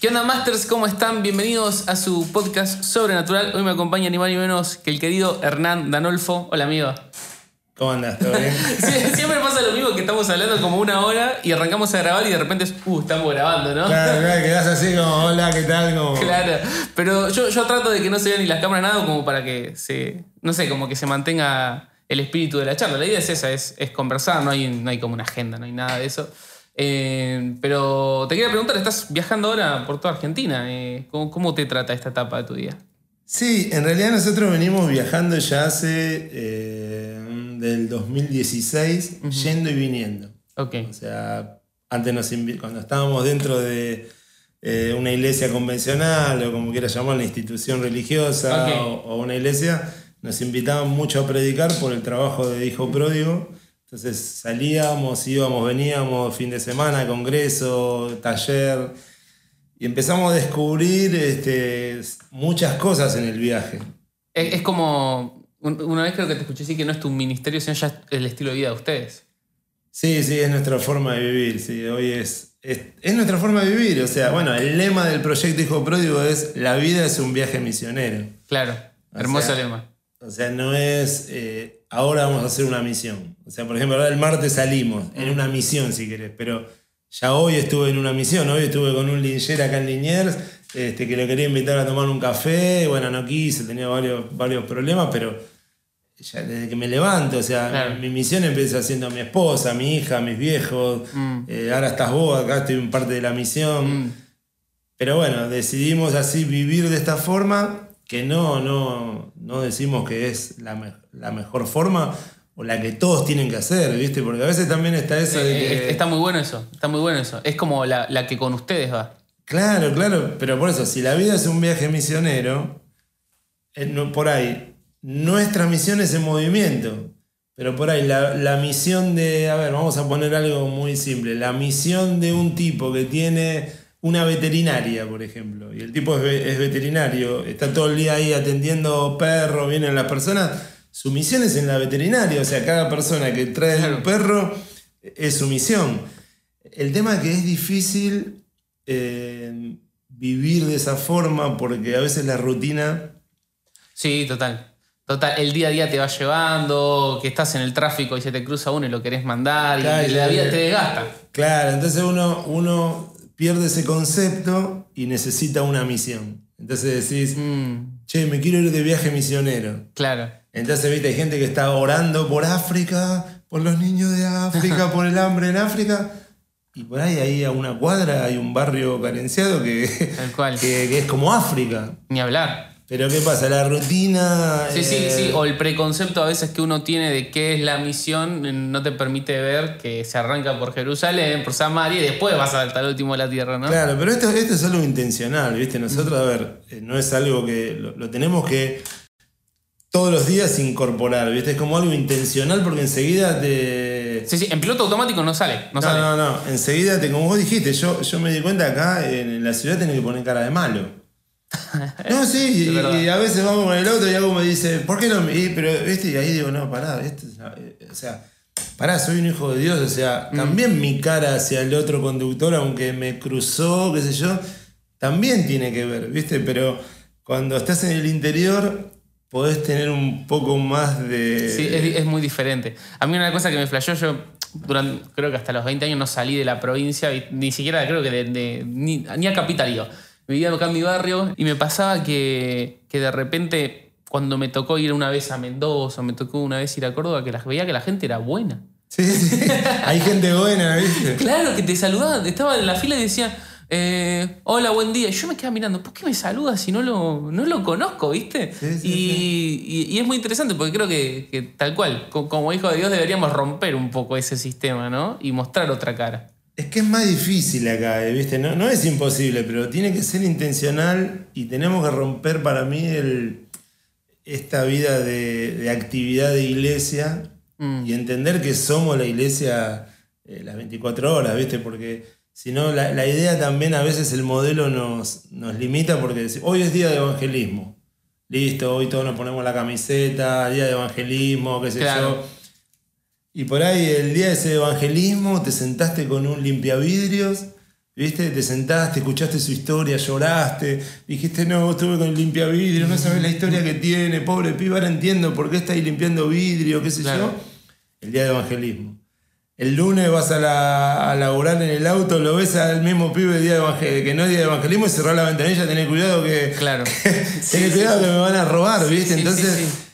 ¿Qué onda, Masters? ¿Cómo están? Bienvenidos a su podcast Sobrenatural. Hoy me acompaña ni más ni menos que el querido Hernán Danolfo. Hola, amigo. ¿Cómo andas? ¿Todo bien? Sie- Siempre pasa lo mismo que estamos hablando como una hora y arrancamos a grabar y de repente es, uh, estamos grabando, ¿no? claro, claro, quedás así como, hola, ¿qué tal? Como, Claro, pero yo, yo trato de que no se vean ni las cámaras nada como para que se, no sé, como que se mantenga el espíritu de la charla. La idea es esa, es, es conversar, no hay, no hay como una agenda, no hay nada de eso. Eh, pero te quería preguntar, estás viajando ahora por toda Argentina, eh, ¿cómo, cómo te trata esta etapa de tu día? Sí, en realidad nosotros venimos viajando ya hace eh, del 2016, yendo y viniendo. Ok, O sea, antes nos cuando estábamos dentro de una iglesia convencional o como quieras llamar, la institución religiosa o, o una iglesia, nos invitaban mucho a predicar por el trabajo de hijo pródigo. Entonces salíamos, íbamos, veníamos, fin de semana, congreso, taller, y empezamos a descubrir este, muchas cosas en el viaje. es, es como, un- una vez creo que te escuché decir que no es tu ministerio, sino ya el estilo de vida de ustedes. Sí, sí, es nuestra forma de vivir, sí, hoy es, es, es nuestra forma de vivir, o sea, bueno, el lema del proyecto Hijo Pródigo es la vida es un viaje misionero, Claro, O hermoso sea, lema. O sea, no es eh, ahora vamos a hacer una misión, o sea, por ejemplo, ahora el martes salimos en una misión si querés, pero ya hoy estuve en una misión, hoy estuve con un linchera acá en Liniers, este, que lo quería invitar a tomar un café, bueno, no quise, tenía varios, varios problemas, pero ya desde que me levanto, o sea, Claro. mi misión empieza siendo mi esposa, mi hija, mis viejos, Mm. eh, ahora estás vos, acá estoy en parte de la misión. Mm. Pero bueno, decidimos así vivir de esta forma, que no, no, no decimos que es la, me- la mejor forma o la que todos tienen que hacer, ¿viste? Porque a veces también está eso de Eh, que... Está muy bueno eso, está muy bueno eso. Es como la, la que con ustedes va. Claro, claro, pero por eso, si la vida es un viaje misionero, eh, no- por ahí, nuestra misión es en movimiento, pero por ahí la, la misión de, a ver, vamos a poner algo muy simple, la misión de un tipo que tiene una veterinaria, por ejemplo, y el tipo es, ve- es veterinario, está todo el día ahí atendiendo perros, vienen las personas, su misión es en la veterinaria, o sea, cada persona que trae Claro. un perro es su misión. El tema es que es difícil eh, vivir de esa forma porque a veces la rutina... Sí, total. Total, el día a día te va llevando, que estás en el tráfico y se te cruza uno y lo querés mandar, Claro, y la vida te desgasta. Claro, entonces uno, uno pierde ese concepto y necesita una misión. Entonces decís, Mm, che, me quiero ir de viaje misionero. claro. Entonces, viste, hay gente que está orando por África, por los niños de África, por el hambre en África. Y por ahí, ahí a una cuadra, hay un barrio carenciado que, Tal cual. que, que es como África. Ni hablar. Pero ¿qué pasa? La rutina... Sí, sí, eh, sí. O el preconcepto a veces que uno tiene de qué es la misión eh, no te permite ver que se arranca por Jerusalén, por Samaria y después vas hasta el último de la tierra, ¿no? Claro, pero esto, esto es algo intencional, ¿viste? Nosotros, a ver, eh, no es algo que lo, lo tenemos que todos los días incorporar, ¿viste? Es como algo intencional porque enseguida te... Sí, sí, en piloto automático no sale. No, No, sale. no, no, enseguida te, como vos dijiste, yo, yo me di cuenta acá en la ciudad tenés que poner cara de malo. No, sí, y, y a veces vamos con el auto y algo me dice, ¿por qué no me.? y, Pero, ¿viste? Y ahí digo, no, pará, eh, o sea, pará, soy un hijo de Dios, o sea, también mi cara hacia el otro conductor, aunque me cruzó, qué sé yo, también tiene que ver, ¿viste? Pero cuando estás en el interior, podés tener un poco más de. Sí, es, es muy diferente. A mí una cosa que me flasheó, yo durante, creo que hasta los 20 años no salí de la provincia, ni siquiera creo que de, de- ni, ni a capital iba. Vivía acá en mi barrio y me pasaba que, que de repente cuando me tocó ir una vez a Mendoza, me tocó una vez ir a Córdoba, que la, veía que la gente era buena. Sí, sí, hay gente buena, ¿viste? Claro, que te saludaban. Estaba en la fila y decía, eh, hola, buen día. Y yo me quedaba mirando, ¿por qué me saludas si no lo, no lo conozco, viste? Sí, sí, y, y- y es muy interesante porque creo que, que tal cual, co- como hijo de Dios deberíamos romper un poco ese sistema, ¿no? Y mostrar otra cara. Es que es más difícil acá, eh, ¿viste? No, no es imposible, pero tiene que ser intencional y tenemos que romper para mí el, esta vida de, de actividad de iglesia Mm. y entender que somos la iglesia eh, las 24 horas, ¿viste? Porque si no, la, la idea también a veces el modelo nos, nos limita porque hoy es día de evangelismo. Listo, hoy todos nos ponemos la camiseta, día de evangelismo, qué sé Claro. yo. Y por ahí el día de ese evangelismo te sentaste con un limpiavidrios, ¿Viste? Te sentaste, escuchaste su historia, lloraste, dijiste, no, estuve con el limpia vidrio, no sabes la historia que tiene, pobre pibe, ahora entiendo por qué está ahí limpiando vidrio, qué sé yo. El día de evangelismo. El lunes vas a, la, a laburar en el auto, lo ves al mismo pibe día de que no es día de evangelismo y cerrar la ventanilla, tenés cuidado que. Claro. tenés cuidado que me van a robar, ¿viste? Entonces,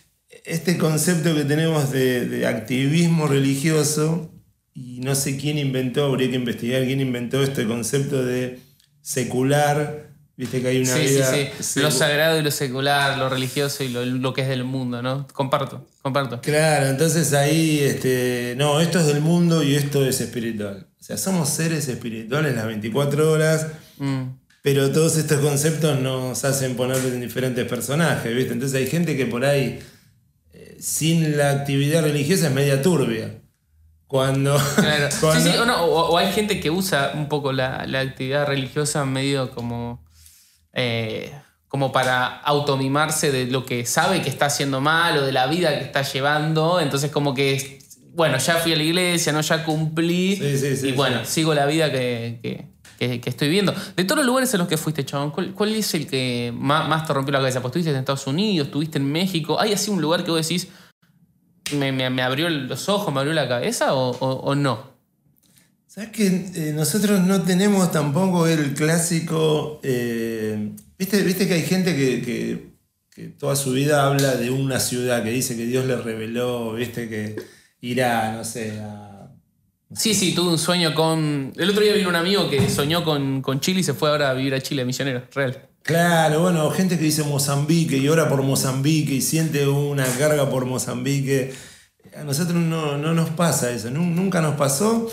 este concepto que tenemos de, de activismo religioso y no sé quién inventó, habría que investigar quién inventó este concepto de secular. Viste que hay una vida. Sí, sí. Lo sagrado y lo secular, lo religioso y lo, que es del mundo, ¿no? Comparto, comparto. Claro, entonces ahí, este, no, esto es del mundo y esto es espiritual. O sea, somos seres espirituales las 24 horas, mm. pero todos estos conceptos nos hacen ponerlos en diferentes personajes, ¿viste? Entonces hay gente que por ahí, sin la actividad religiosa, es media turbia. Cuando. Sí, sí, o, hay gente que usa un poco la, actividad religiosa medio como. Eh, como para automimarse de lo que sabe que está haciendo mal o de la vida que está llevando. Entonces, como que. Bueno, ya fui a la iglesia, ¿no? Ya cumplí. y bueno, sigo la vida que, estoy viendo. De todos los lugares en los que fuiste, chabón, ¿cuál, es el que más, te rompió la cabeza? Pues estuviste en Estados Unidos, estuviste en México. ¿Hay así un lugar que vos decís, me, abrió los ojos, me abrió la cabeza o, no? ¿Sabes que eh, nosotros no tenemos tampoco el clásico... Eh, ¿viste, ¿viste, que hay gente que, toda su vida habla de una ciudad, que dice que Dios le reveló, viste que irá, no sé, a... sí, sí, tuve un sueño con... El otro día vino un amigo que soñó con, con Chile y se fue ahora a vivir a Chile, misionero, real. Claro, bueno, gente que dice Mozambique y ora por Mozambique y siente una carga por Mozambique. A nosotros no, nos pasa eso, nunca nos pasó.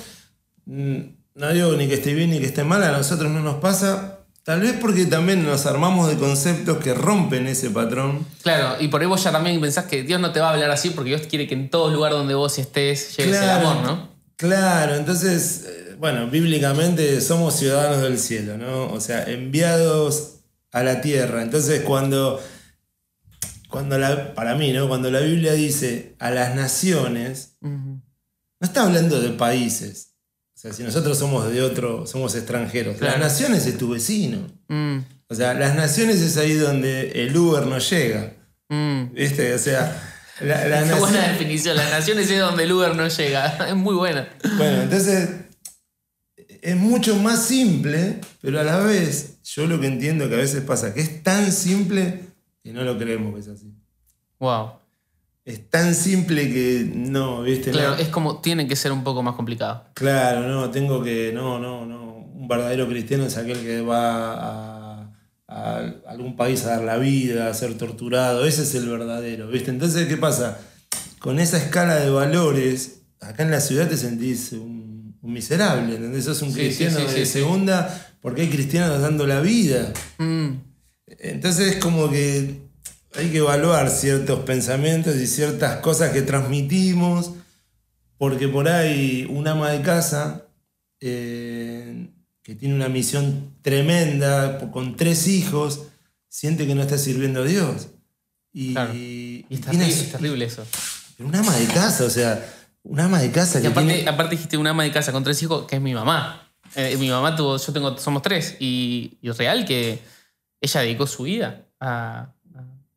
Mm, no digo ni que esté bien ni que esté mal, a nosotros no nos pasa. Tal vez porque también nos armamos de conceptos que rompen ese patrón. Claro, y por ahí vos ya también pensás que Dios no te va a hablar así porque Dios quiere que en todo lugar donde vos estés llegues el amor, ¿no? Claro, entonces, eh, bueno, bíblicamente somos ciudadanos del cielo, ¿no? O sea, enviados a la tierra. Entonces cuando, cuando la, para mí, ¿no? cuando la Biblia dice a las naciones, no está hablando de países. O sea, si nosotros somos de otro, somos extranjeros. Las naciones es tu vecino. Mm. O sea, las naciones es ahí donde el Uber no llega. Mm. ¿Viste? O sea... La, buena definición. Las naciones es donde el Uber no llega. Es muy buena. Bueno, entonces es mucho más simple, pero a la vez yo lo que entiendo que a veces pasa, que es tan simple que no lo creemos que es así. Wow. Es tan simple que no, ¿viste? Claro, es como tiene que ser un poco más complicado. Claro, no, tengo que, no, no, no. Un verdadero cristiano es aquel que va a, a algún país a dar la vida, a ser torturado. Ese es el verdadero, ¿viste? Entonces, ¿qué pasa? Con esa escala de valores, acá en la ciudad te sentís un un miserable, ¿entendés? Sos un cristiano de segunda porque hay cristianos dando la vida. Mm. Entonces es como que hay que evaluar ciertos pensamientos y ciertas cosas que transmitimos, porque por ahí un ama de casa eh, que tiene una misión tremenda con tres hijos, siente que no está sirviendo a Dios. Y, es, terrible, eso. Pero un ama de casa, o sea, un ama de casa que aparte, aparte dijiste un ama de casa con tres hijos, que es mi mamá. Eh, mi mamá tuvo, yo tengo, somos tres. Y, y, real que ella dedicó su vida a,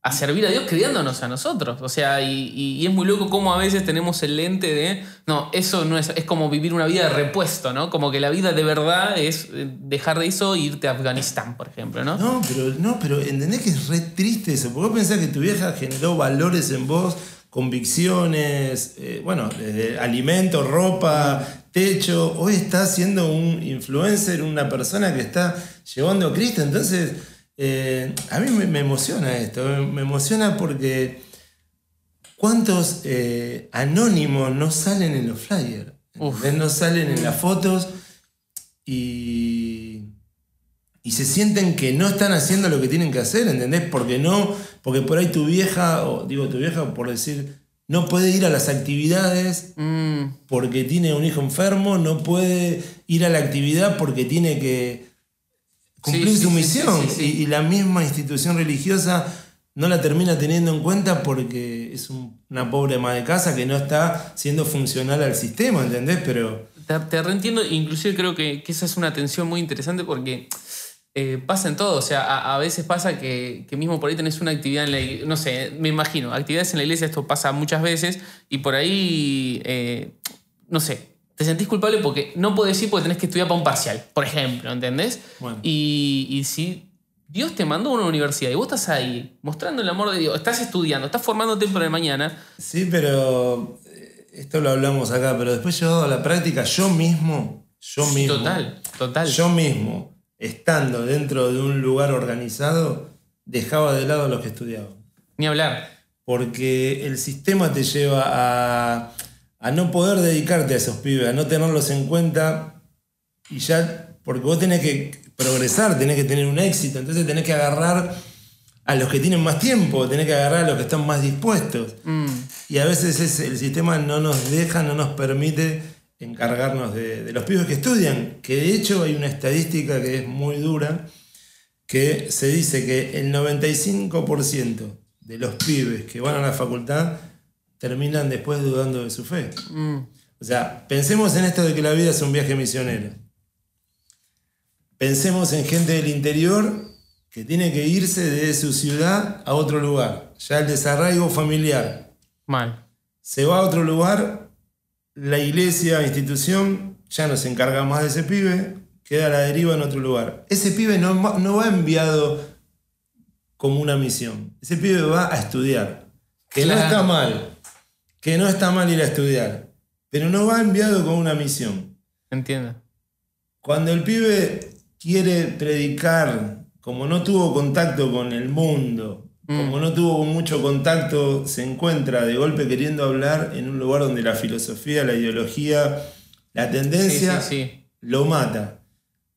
a servir a Dios criándonos a nosotros. O sea, y, es muy loco cómo a veces tenemos el lente de, no, eso no es, es como vivir una vida de repuesto, ¿no? Como que la vida de verdad es eh, dejar de eso e irte a Afganistán, por ejemplo, ¿no? No, pero, no, pero entendés que es re triste eso, porque vos pensás que tu vieja generó valores en vos convicciones, eh, bueno, desde alimento, ropa, techo. Hoy está siendo un influencer, una persona que está llevando a Cristo. Entonces, eh, a mí me, emociona esto, me emociona porque cuántos eh, anónimos no salen en los flyers, no salen en las fotos y, y se sienten que no están haciendo lo que tienen que hacer, ¿entendés? Porque no porque por ahí tu vieja, o digo tu vieja por decir, no puede ir a las actividades mm. porque tiene un hijo enfermo, no puede ir a la actividad porque tiene que cumplir su misión. y, la misma institución religiosa no la termina teniendo en cuenta porque es una pobre ama de casa que no está siendo funcional al sistema, ¿entendés? Pero te, te reentiendo, inclusive creo que, que esa es una tensión muy interesante porque eh, pasa en todo, o sea, a, a veces pasa que, que mismo por ahí tenés una actividad en la iglesia, no sé, me imagino, actividades en la iglesia, esto pasa muchas veces, y por ahí, eh, no sé, te sentís culpable porque no podés ir porque tenés que estudiar para un parcial, por ejemplo, ¿entendés? Bueno. Y, y si Dios te mandó a una universidad y vos estás ahí mostrando el amor de Dios, estás estudiando, estás formándote para el mañana, Sí, pero eh, esto lo hablamos acá, pero después llevado a la práctica, yo mismo, yo mismo, total, total. yo mismo, estando dentro de un lugar organizado, dejaba de lado a los que estudiaban. Ni hablar. Porque el sistema te lleva a, a no poder dedicarte a esos pibes, a no tenerlos en cuenta y ya, porque vos tenés que progresar, tenés que tener un éxito, entonces tenés que agarrar a los que tienen más tiempo, tenés que agarrar a los que están más dispuestos. Mm, Y a veces es- el sistema no nos deja, no nos permite encargarnos de, de los pibes que estudian, que de hecho hay una estadística que es muy dura, que se dice que el 95% de los pibes que van a la facultad terminan después dudando de su fe. mm, O sea, pensemos en esto de que la vida es un viaje misionero. Pensemos en gente del interior que tiene que irse de su ciudad a otro lugar. Ya el desarraigo familiar. mal. Se va a otro lugar, la iglesia, institución, ya no se encarga más de ese pibe, queda a la deriva en otro lugar. Ese pibe no, va- no va enviado como una misión. Ese pibe va a estudiar. Que no está mal. Que no está mal ir a estudiar. Pero no va enviado con una misión. Entiendo. Cuando el pibe quiere predicar, como no tuvo contacto con el mundo, como no tuvo mucho contacto, se encuentra de golpe queriendo hablar en un lugar donde la filosofía, la ideología, la Sí, tendencia sí, sí. lo mata.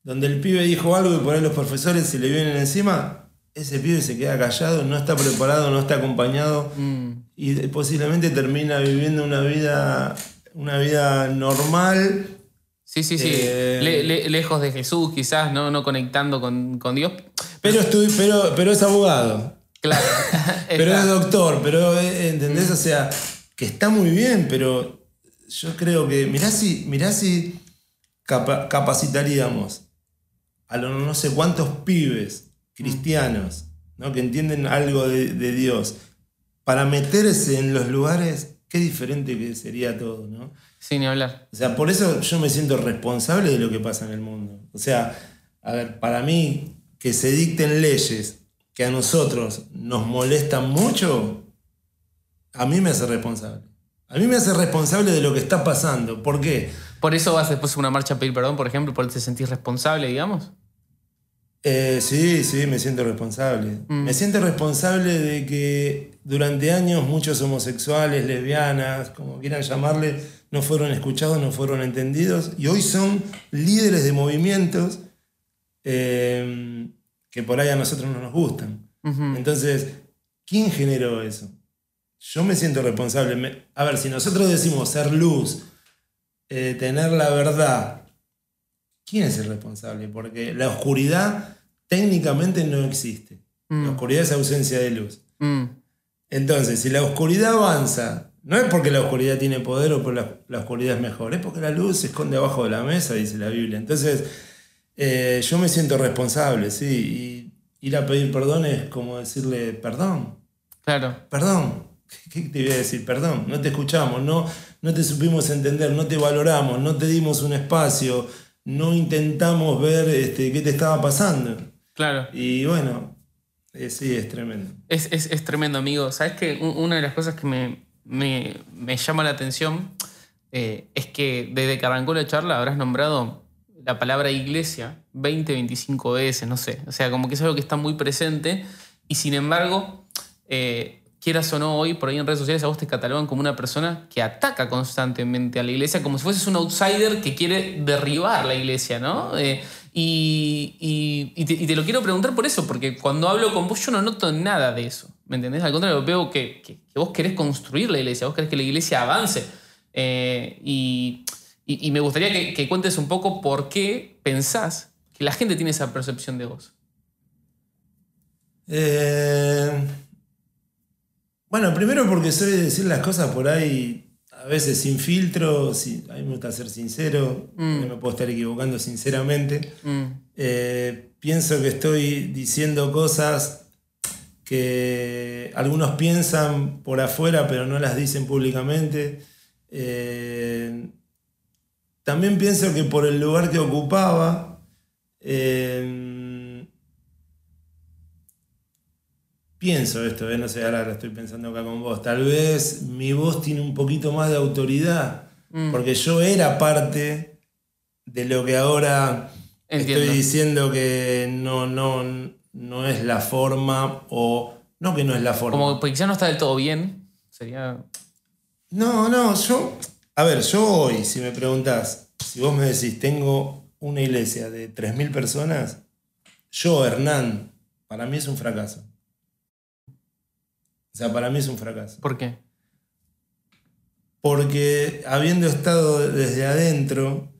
Donde el pibe dijo algo y por ahí los profesores se le vienen encima, ese pibe se queda callado, no está preparado, no está acompañado Mm, y posiblemente termina viviendo una vida, una vida normal Sí, sí, sí. Eh, Le- le- lejos de Jesús, quizás, no, no conectando con, con Dios. Pero, estu- pero, pero es abogado, Claro. pero es doctor, pero eh, ¿entendés? O sea, que está muy bien, pero yo creo que, mirá si, mirá si capa- capacitaríamos a los no sé cuántos pibes cristianos, ¿no? que entienden algo de, de Dios, para meterse en los lugares, qué diferente que sería todo, ¿no? Sin hablar. O sea, por eso yo me siento responsable de lo que pasa en el mundo. O sea, a ver, para mí, que se dicten leyes que a nosotros nos molestan mucho, a mí me hace responsable. A mí me hace responsable de lo que está pasando. ¿Por qué? Por eso vas después a una marcha a pedir perdón, por ejemplo, por te sentís responsable, digamos. Eh, sí, sí, me siento responsable. Me siento responsable de que durante años muchos homosexuales, lesbianas, como quieran llamarle, no fueron escuchados, no fueron entendidos y hoy son líderes de movimientos eh, que por ahí a nosotros no nos gustan. Entonces, ¿quién generó eso? Yo me siento responsable. A ver, si nosotros decimos ser luz, eh, tener la verdad, ¿quién es el responsable? Porque la oscuridad técnicamente no existe. La oscuridad es ausencia de luz. Mm, Entonces, si la oscuridad avanza, no es porque la oscuridad tiene poder o porque la, la oscuridad es mejor, es porque la luz se esconde abajo de la mesa, dice la Biblia. Entonces, eh, yo me siento responsable, sí. Y ir a pedir perdón es como decirle perdón, claro. perdón. ¿Qué qué te voy a decir? Perdón, no te escuchamos, no, no te supimos entender, no te valoramos, no te dimos un espacio, no intentamos ver este, qué te estaba pasando. Claro. Y bueno, eh, sí, es tremendo. Es, es- es tremendo, amigo. ¿Sabes que Una de las cosas que me, me- me llama la atención eh, es que desde que arrancó la charla habrás nombrado la palabra iglesia 20, 25 veces, no sé. O sea, como que es algo que está muy presente y sin embargo, eh, quieras o no, hoy por ahí en redes sociales a vos te catalogan como una persona que ataca constantemente a la iglesia, como si fueses un outsider que quiere derribar la iglesia, ¿no? Eh, y, te, lo quiero preguntar por eso, porque cuando hablo con vos yo no noto nada de eso, ¿me entendés? Al contrario, veo que, vos querés construir la iglesia, vos querés que la iglesia avance. Eh, y me gustaría que, que cuentes un poco por qué pensás que la gente tiene esa percepción de vos. Eh, bueno, primero porque soy de decir las cosas por ahí a veces sin filtro, a mí me gusta ser sincero, Mm. me puedo estar equivocando sinceramente. Mm, Eh, pienso que estoy diciendo cosas que algunos piensan por afuera pero no las dicen públicamente. Eh, también pienso que por el lugar que ocupaba, eh, pienso esto, eh, no sé, ahora lo estoy pensando acá con vos, tal vez mi voz tiene un poquito más de autoridad, Mm. porque yo era parte de lo que ahora Entiendo. estoy diciendo que no, no, no es la forma o no que no es la forma. Como que ya no está del todo bien. Sería. No, no, yo. A ver, yo hoy, si me preguntás, si vos me decís, tengo una iglesia de 3.000 personas, yo, Hernán, para mí es un fracaso. O sea, para mí es un fracaso. ¿Por qué? Porque habiendo estado desde adentro,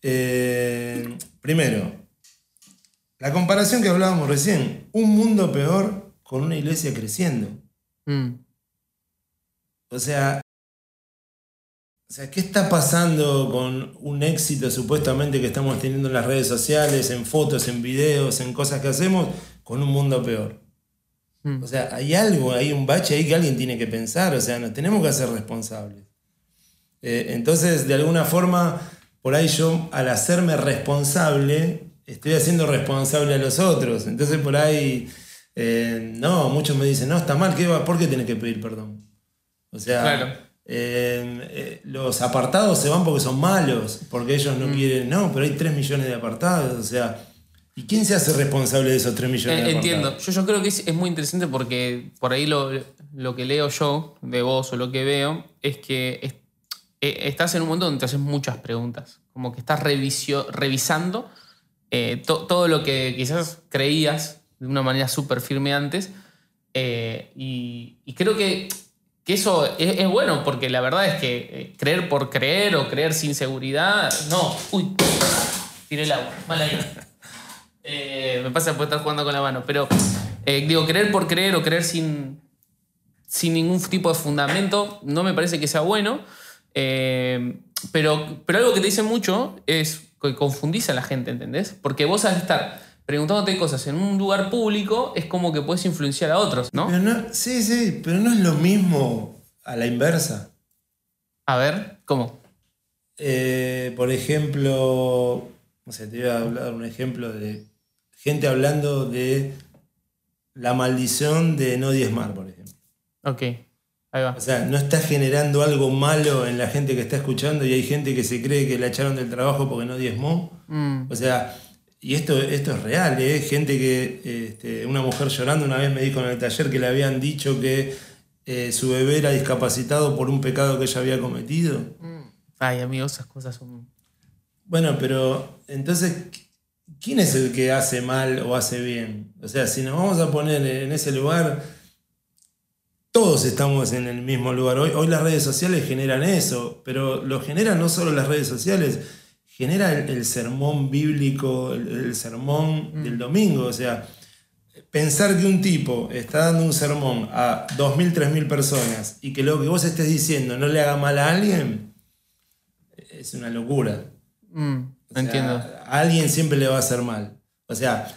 eh, primero, la comparación que hablábamos recién, un mundo peor con una iglesia creciendo. Mm, O sea, o sea, ¿qué está pasando con un éxito supuestamente que estamos teniendo en las redes sociales, en fotos, en videos, en cosas que hacemos, con un mundo peor? Mm. O sea, hay algo, hay un bache ahí que alguien tiene que pensar, o sea, nos tenemos que hacer responsables. Eh, entonces, de alguna forma, por ahí yo, al hacerme responsable, estoy haciendo responsable a los otros. Entonces, por ahí, eh, no, muchos me dicen, no, está mal, ¿qué va? ¿por qué tenés que pedir perdón? O sea, Claro. eh, los apartados se van porque son malos, porque ellos Mm. no quieren, no, pero hay 3 millones de apartados, o sea, ¿y quién se hace responsable de esos 3 millones de Eh? Entiendo. Yo, yo creo que es, es muy interesante porque por ahí lo, lo que leo yo de vos o lo que veo es que es- eh, estás en un mundo donde te haces muchas preguntas. Como que estás revisio- revisando eh, to- todo lo que quizás creías de una manera súper firme antes. eh, y, y creo que, que eso es, es bueno porque la verdad es que creer por creer o creer sin seguridad, no. Uy, tiré el agua, mal ahí. Eh, me pasa por estar jugando con la mano, pero eh, digo, creer por creer o creer sin, sin ningún tipo de fundamento no me parece que sea bueno. Eh, pero, pero algo que te dicen mucho es que confundís a la gente, ¿entendés? Porque vos al estar preguntándote cosas en un lugar público es como que puedes influenciar a otros, ¿no? Pero no, sí, sí, pero no es lo mismo a la inversa. A ver, ¿cómo? Eh, por ejemplo, no sé, te voy a hablar un ejemplo de gente hablando de la maldición de no diezmar, por ejemplo. Ok, ahí va. O sea, no está generando algo malo en la gente que está escuchando y hay gente que se cree que la echaron del trabajo porque no diezmó. Mm, O sea, y esto, esto es real, ¿eh? Gente que, este, una mujer llorando una vez me dijo en el taller que le habían dicho que eh, su bebé era discapacitado por un pecado que ella había cometido. Ay, amigo, esas cosas son... Bueno, pero entonces, ¿quién es el que hace mal o hace bien? O sea, si nos vamos a poner en ese lugar, todos estamos en el mismo lugar. Hoy, hoy las redes sociales generan eso, pero lo generan no solo las redes sociales, genera el, el sermón bíblico, el, el sermón del domingo. O sea, pensar que un tipo está dando un sermón a 2.000, 3.000 personas y que lo que vos estés diciendo no le haga mal a alguien, es una locura. Mm, O sea, entiendo. A alguien siempre le va a hacer mal. O sea,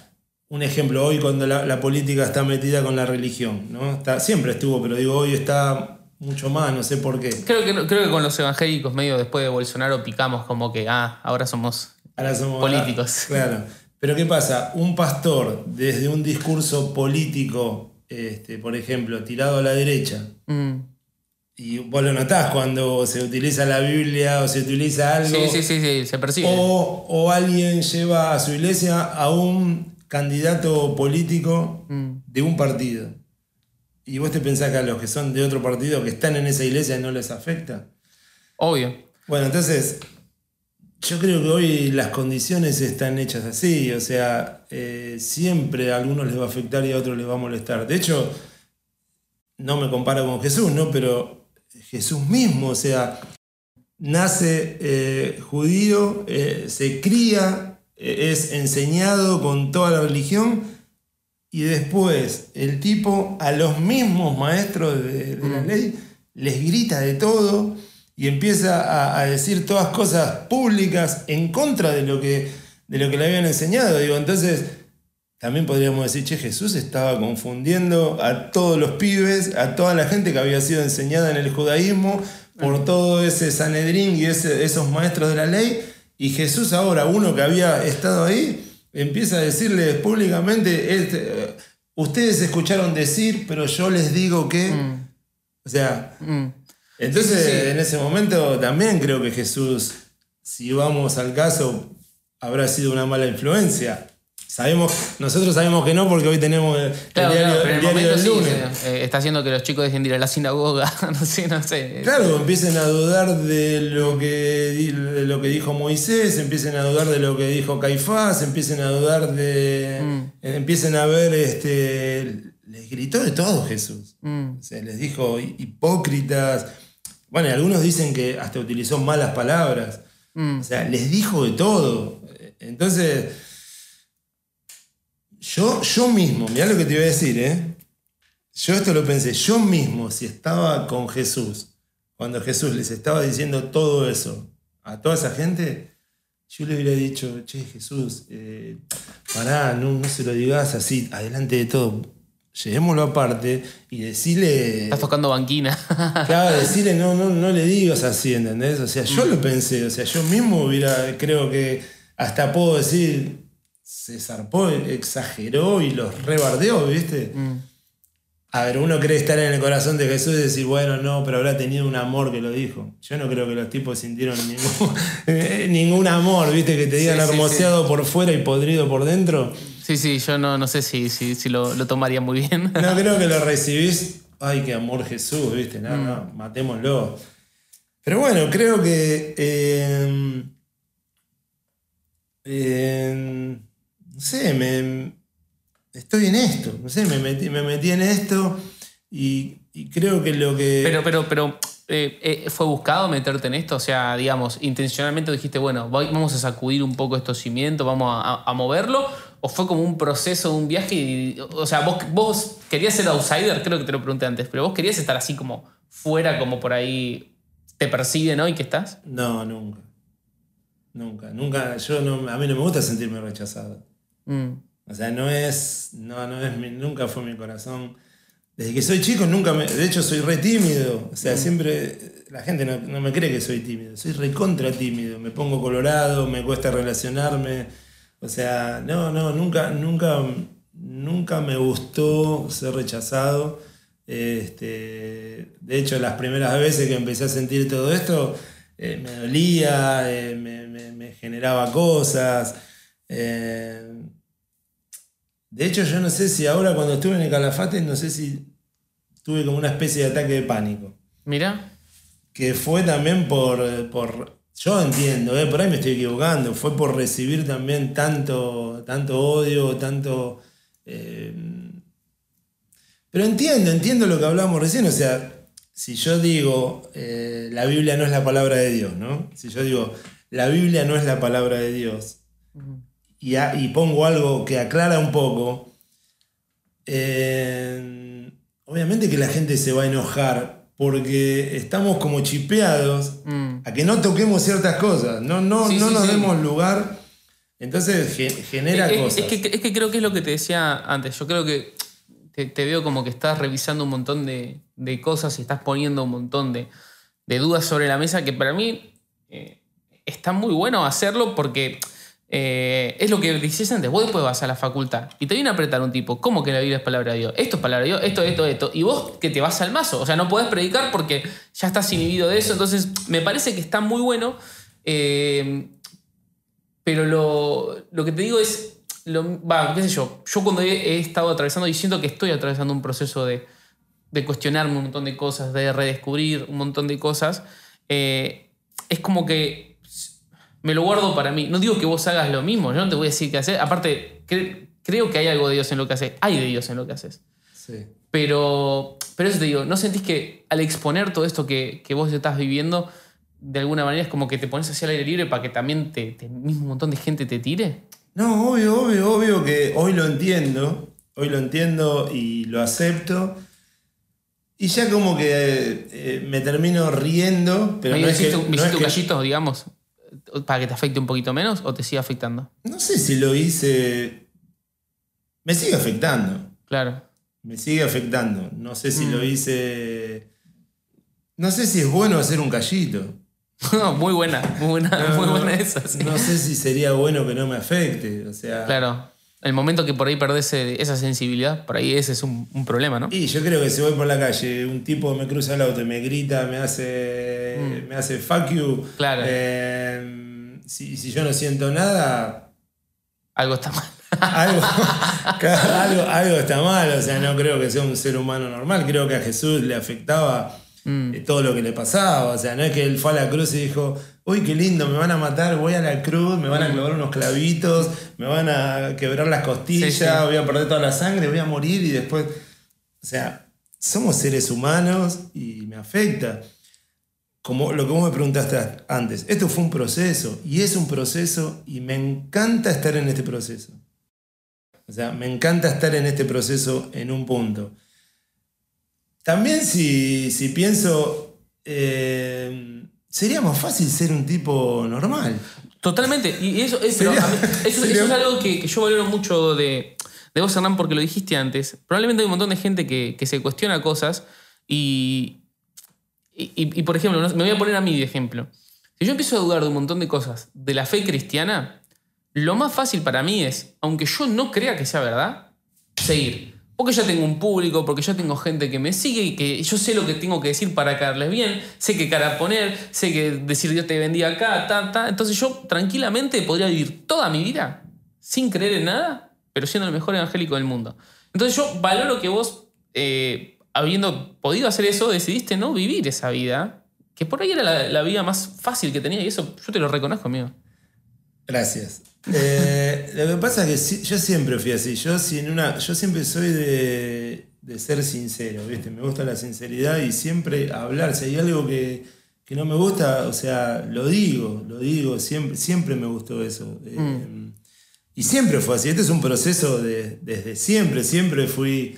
un ejemplo, hoy cuando la, la política está metida con la religión, ¿no? Está, siempre estuvo, pero digo, hoy está mucho más, no sé por qué. Creo que, creo que con los evangélicos medio después de Bolsonaro picamos como que, ah, ahora somos... Ahora somos Políticos. Claro. Pero ¿qué pasa? Un pastor, desde un discurso político, este, por ejemplo, tirado a la derecha, Mm, y vos lo notás cuando se utiliza la Biblia o se utiliza algo. Sí, sí, sí, sí, se persigue. O, o alguien lleva a su iglesia a un candidato político Mm. de un partido. Y vos te pensás que a los que son de otro partido que están en esa iglesia no les afecta. Obvio. Bueno, entonces, yo creo que hoy las condiciones están hechas así. O sea, eh, siempre a algunos les va a afectar y a otros les va a molestar. De hecho, no me comparo con Jesús, ¿no? Pero Jesús mismo, o sea, nace eh, judío, eh, se cría, eh, es enseñado con toda la religión y después el tipo a los mismos maestros de, de la Mm. ley les grita de todo y empieza a, a decir todas cosas públicas en contra de lo que, de lo que le habían enseñado. Digo, entonces, también podríamos decir, che, Jesús estaba confundiendo a todos los pibes, a toda la gente que había sido enseñada en el judaísmo por todo ese Sanedrín y ese- esos maestros de la ley. Y Jesús ahora, uno que había estado ahí, empieza a decirles públicamente, este, ustedes escucharon decir, pero yo les digo que... O sea, Mm. entonces Sí, sí, sí. en ese momento también creo que Jesús, si vamos al caso, habrá sido una mala influencia. Sabemos, nosotros sabemos que no porque hoy tenemos el, el Claro, diario, claro, el diario del sí, lunes. eh, está haciendo que los chicos dejen de ir a la sinagoga, no sé, no sé. Claro, empiecen a dudar de lo, que, de lo que dijo Moisés, empiecen a dudar de lo que dijo Caifás, empiecen a dudar de... Mm. Empiecen a ver, este, les gritó de todo Jesús. Mm. O sea, les dijo hipócritas. Bueno, y algunos dicen que hasta utilizó malas palabras. Mm. O sea, les dijo de todo. Entonces, yo, yo mismo, mirá lo que te iba a decir, ¿eh? Yo esto lo pensé, yo mismo, si estaba con Jesús, cuando Jesús les estaba diciendo todo eso a toda esa gente, yo le hubiera dicho, che, Jesús, eh, pará, no, no se lo digas así, adelante de todo. Llevémoslo aparte y decirle. Estás tocando banquina. Claro, decirle, no, no, no le digas así, ¿entendés? O sea, yo lo pensé, o sea, yo mismo hubiera, creo que hasta puedo decir, se zarpó, exageró y los rebardeó, ¿viste? Mm. A ver, uno cree estar en el corazón de Jesús y decir, bueno, no, pero habrá tenido un amor que lo dijo. Yo no creo que los tipos sintieron ningún, ningún amor, ¿viste? Que te digan Sí, sí, hermoseado por fuera y podrido por dentro. Sí, sí, yo no, no sé si, si, si lo, lo tomaría muy bien. No creo que lo recibís. Ay, qué amor Jesús, ¿viste? No, no, matémoslo. Pero bueno, creo que. eh, eh, no sé, me, estoy en esto. No sé, me metí, me metí en esto y, y creo que lo que. Pero, pero, pero, eh, eh, ¿fue buscado meterte en esto? O sea, digamos, intencionalmente dijiste, bueno, voy- vamos a sacudir un poco estos cimientos, vamos a, a moverlo. ¿O fue como un proceso, un viaje? y- o sea, vos, vos querías ser outsider, creo que te lo pregunté antes, pero vos querías estar así como fuera, como por ahí te persiguen hoy que estás. No, nunca. Nunca, nunca. Yo no, a mí no me gusta sentirme rechazado. Mm. O sea, no es. No, no es nunca fue mi corazón. Desde que soy chico nunca me. De hecho, soy re tímido. O sea, siempre. La gente no, no me cree que soy tímido. Soy recontra tímido. Me pongo colorado, me cuesta relacionarme. O sea, no, no, nunca, nunca, nunca me gustó ser rechazado. Este, de hecho, las primeras veces que empecé a sentir todo esto, eh, me dolía, eh, me, me- me generaba cosas. Eh, de hecho, yo no sé si ahora cuando estuve en el Calafate, no sé si tuve como una especie de ataque de pánico. Mira. Que fue también por, por yo entiendo, eh, por ahí me estoy equivocando, fue por recibir también tanto, tanto odio, tanto... eh, pero entiendo, entiendo lo que hablábamos recién, o sea, si yo digo, eh, la Biblia no es la palabra de Dios, ¿no? Si yo digo, la Biblia no es la palabra de Dios, y, a- y pongo algo que aclara un poco, eh, obviamente que la gente se va a enojar porque estamos como chipeados Mm. a que no toquemos ciertas cosas, no, no, Sí, no sí, nos sí. demos lugar, entonces ge- genera es, cosas. es que, es que creo que es lo que te decía antes. Yo creo que te, te veo como que estás revisando un montón de, de cosas y estás poniendo un montón de, de dudas sobre la mesa que para mí eh, está muy bueno hacerlo porque eh, es lo que decías antes. Vos después vas a la facultad y te viene a apretar un tipo. ¿Cómo que la Biblia es palabra de Dios? Esto es palabra de Dios, esto, esto, esto. Y vos que te vas al mazo. O sea, no podés predicar porque ya estás inhibido de eso. Entonces, me parece que está muy bueno. eh, pero lo, lo que te digo es, lo, qué sé yo, yo cuando he, he estado atravesando y siento que estoy atravesando un proceso de, de cuestionarme un montón de cosas, de redescubrir un montón de cosas, eh, es como que me lo guardo para mí. No digo que vos hagas lo mismo, yo no te voy a decir qué hacer. Aparte, cre- creo que hay algo de Dios en lo que haces, hay de Dios en lo que haces. Sí. Pero, pero eso te digo, ¿no sentís que al exponer todo esto que, que vos estás viviendo, de alguna manera es como que te pones hacia el aire libre para que también te, te- mismo un montón de gente te tire? No, obvio, obvio, obvio que hoy lo entiendo, hoy lo entiendo y lo acepto. Y ya como que eh, me termino riendo, pero no es que, ¿Me no es un que- gallito, digamos, para que te afecte un poquito menos o te sigue afectando? no sé si lo hice. Me sigue afectando. Claro. Me sigue afectando. No sé si Mm. lo hice. No sé si es bueno hacer un callito. muy buena, muy buena, No, muy no, buena esa. sí. no sé si sería bueno que no me afecte. O sea. Claro. El momento que por ahí perdés eh, esa sensibilidad, por ahí ese es un, un problema, ¿no? Y yo creo que si voy por la calle, un tipo me cruza el auto y me grita, me hace. me hace fuck you. Mm. Claro. eh, si, si yo no siento nada, Algo está mal. algo, algo está mal. O sea, no creo que sea un ser humano normal. Creo que a Jesús le afectaba Mm. eh, todo lo que le pasaba. O sea, no es que él fue a la cruz y dijo, uy, qué lindo, me van a matar, voy a la cruz, me van a clavar unos clavitos, me van a quebrar las costillas, Sí, sí. voy a perder toda la sangre, voy a morir y después... O sea, somos seres humanos y me afecta. Como lo que vos me preguntaste antes, esto fue un proceso y es un proceso y me encanta estar en este proceso. O sea, me encanta estar en este proceso en un punto. También si, si pienso, eh, sería más fácil ser un tipo normal. Totalmente. Y eso, es, mí- eso, eso algo que, que yo valoro mucho de, de vos, Hernán, porque lo dijiste antes. Probablemente hay un montón de gente que, que se cuestiona cosas y, y, y- y, por ejemplo, me voy a poner a mí de ejemplo. Si yo empiezo a dudar de un montón de cosas de la fe cristiana, lo más fácil para mí es, aunque yo no crea que sea verdad, seguir. Porque ya tengo un público, porque ya tengo gente que me sigue y que yo sé lo que tengo que decir para caerles bien, sé qué cara poner, sé que decir Dios te bendiga acá, ta, ta. Entonces yo tranquilamente podría vivir toda mi vida sin creer en nada, pero siendo el mejor evangélico del mundo. Entonces yo valoro que vos, eh, habiendo podido hacer eso, decidiste no vivir esa vida, que por ahí era la, la vida más fácil que tenía y eso yo te lo reconozco, amigo. Gracias. Eh, lo que pasa es que yo siempre fui así. Yo, si en una, yo siempre soy de, de ser sincero, ¿viste? Me gusta la sinceridad y siempre hablar. Si hay algo que, que no me gusta, o sea, lo digo, lo digo. Siempre, siempre me gustó eso. Eh, Y siempre fue así. Este es un proceso de- desde siempre. Siempre fui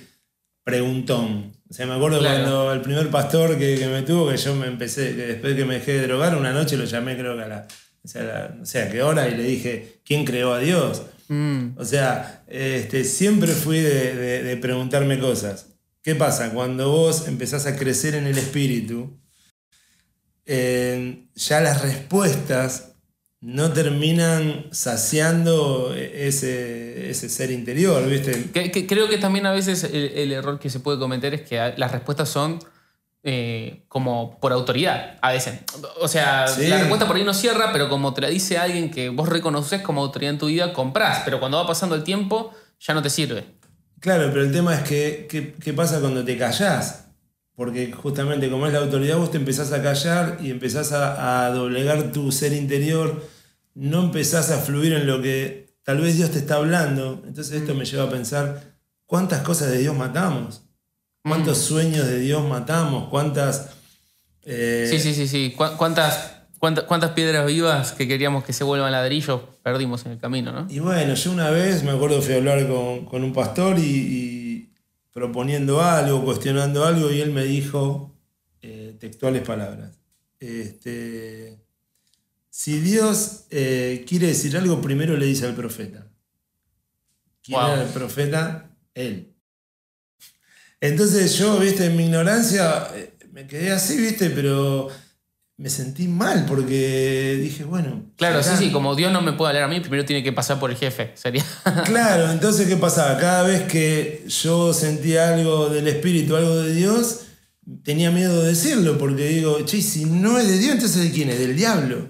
preguntón. O sea, me acuerdo Claro. cuando el primer pastor que, que me tuvo, que yo me empecé, que después que me dejé de drogar, una noche lo llamé creo que a la, o sea, la- no sé a qué hora, y le dije, ¿quién creó a Dios? Mm, O sea, este, siempre fui de, de- de preguntarme cosas. ¿Qué pasa? Cuando vos empezás a crecer en el espíritu, eh, ya las respuestas no terminan saciando ese, ese ser interior, ¿viste? Que- que creo que también a veces el, el error que se puede cometer es que las respuestas son eh, como por autoridad, a veces. O sea, Sí. la respuesta por ahí no cierra, pero como te la dice alguien que vos reconoces como autoridad en tu vida, comprás. Pero cuando va pasando el tiempo, ya no te sirve. Claro, pero el tema es que, ¿qué, qué pasa cuando te callás? Porque justamente como es la autoridad, vos te empezás a callar y empezás a, a doblegar tu ser interior, no empezás a fluir en lo que tal vez Dios te está hablando. Entonces esto me lleva a pensar, ¿cuántas cosas de Dios matamos? ¿Cuántos sueños de Dios matamos? ¿Cuántas... eh, Sí, sí, sí, sí. ¿Cu- ¿Cuántas, cuántas, cuántas piedras vivas que queríamos que se vuelvan ladrillos perdimos en el camino, no? Y bueno, yo una vez me acuerdo fui a hablar con, con un pastor y, y proponiendo algo, cuestionando algo, y él me dijo eh, textuales palabras. Este, si Dios eh, quiere decir algo, primero le dice al profeta. ¿Quién Wow. era el profeta? Él. Entonces yo, viste, en mi ignorancia, eh, me quedé así, viste, pero me sentí mal porque dije, bueno. Claro, sí, acá- sí, como Dios no me puede hablar a mí, primero tiene que pasar por el jefe. Sería. Claro, entonces, ¿qué pasaba? Cada vez que yo sentía algo del Espíritu, algo de Dios, tenía miedo de decirlo, porque digo, che, si no es de Dios, entonces ¿de quién es? Del diablo.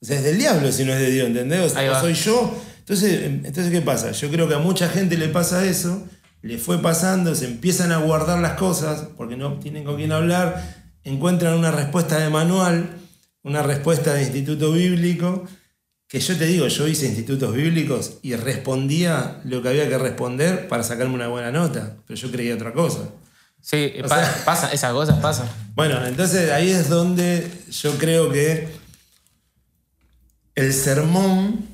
O sea, es del diablo si no es de Dios, ¿entendés? O sea, soy yo. Entonces, entonces, ¿qué pasa? Yo creo que a mucha gente le pasa eso, le fue pasando, se empiezan a guardar las cosas, porque no tienen con quién hablar, encuentran una respuesta de manual, una respuesta de instituto bíblico, que yo te digo, yo hice institutos bíblicos y respondía lo que había que responder para sacarme una buena nota, pero yo creía otra cosa. Sí, O pa- sea- pasa, esas cosas pasan. Bueno, entonces ahí es donde yo creo que el sermón,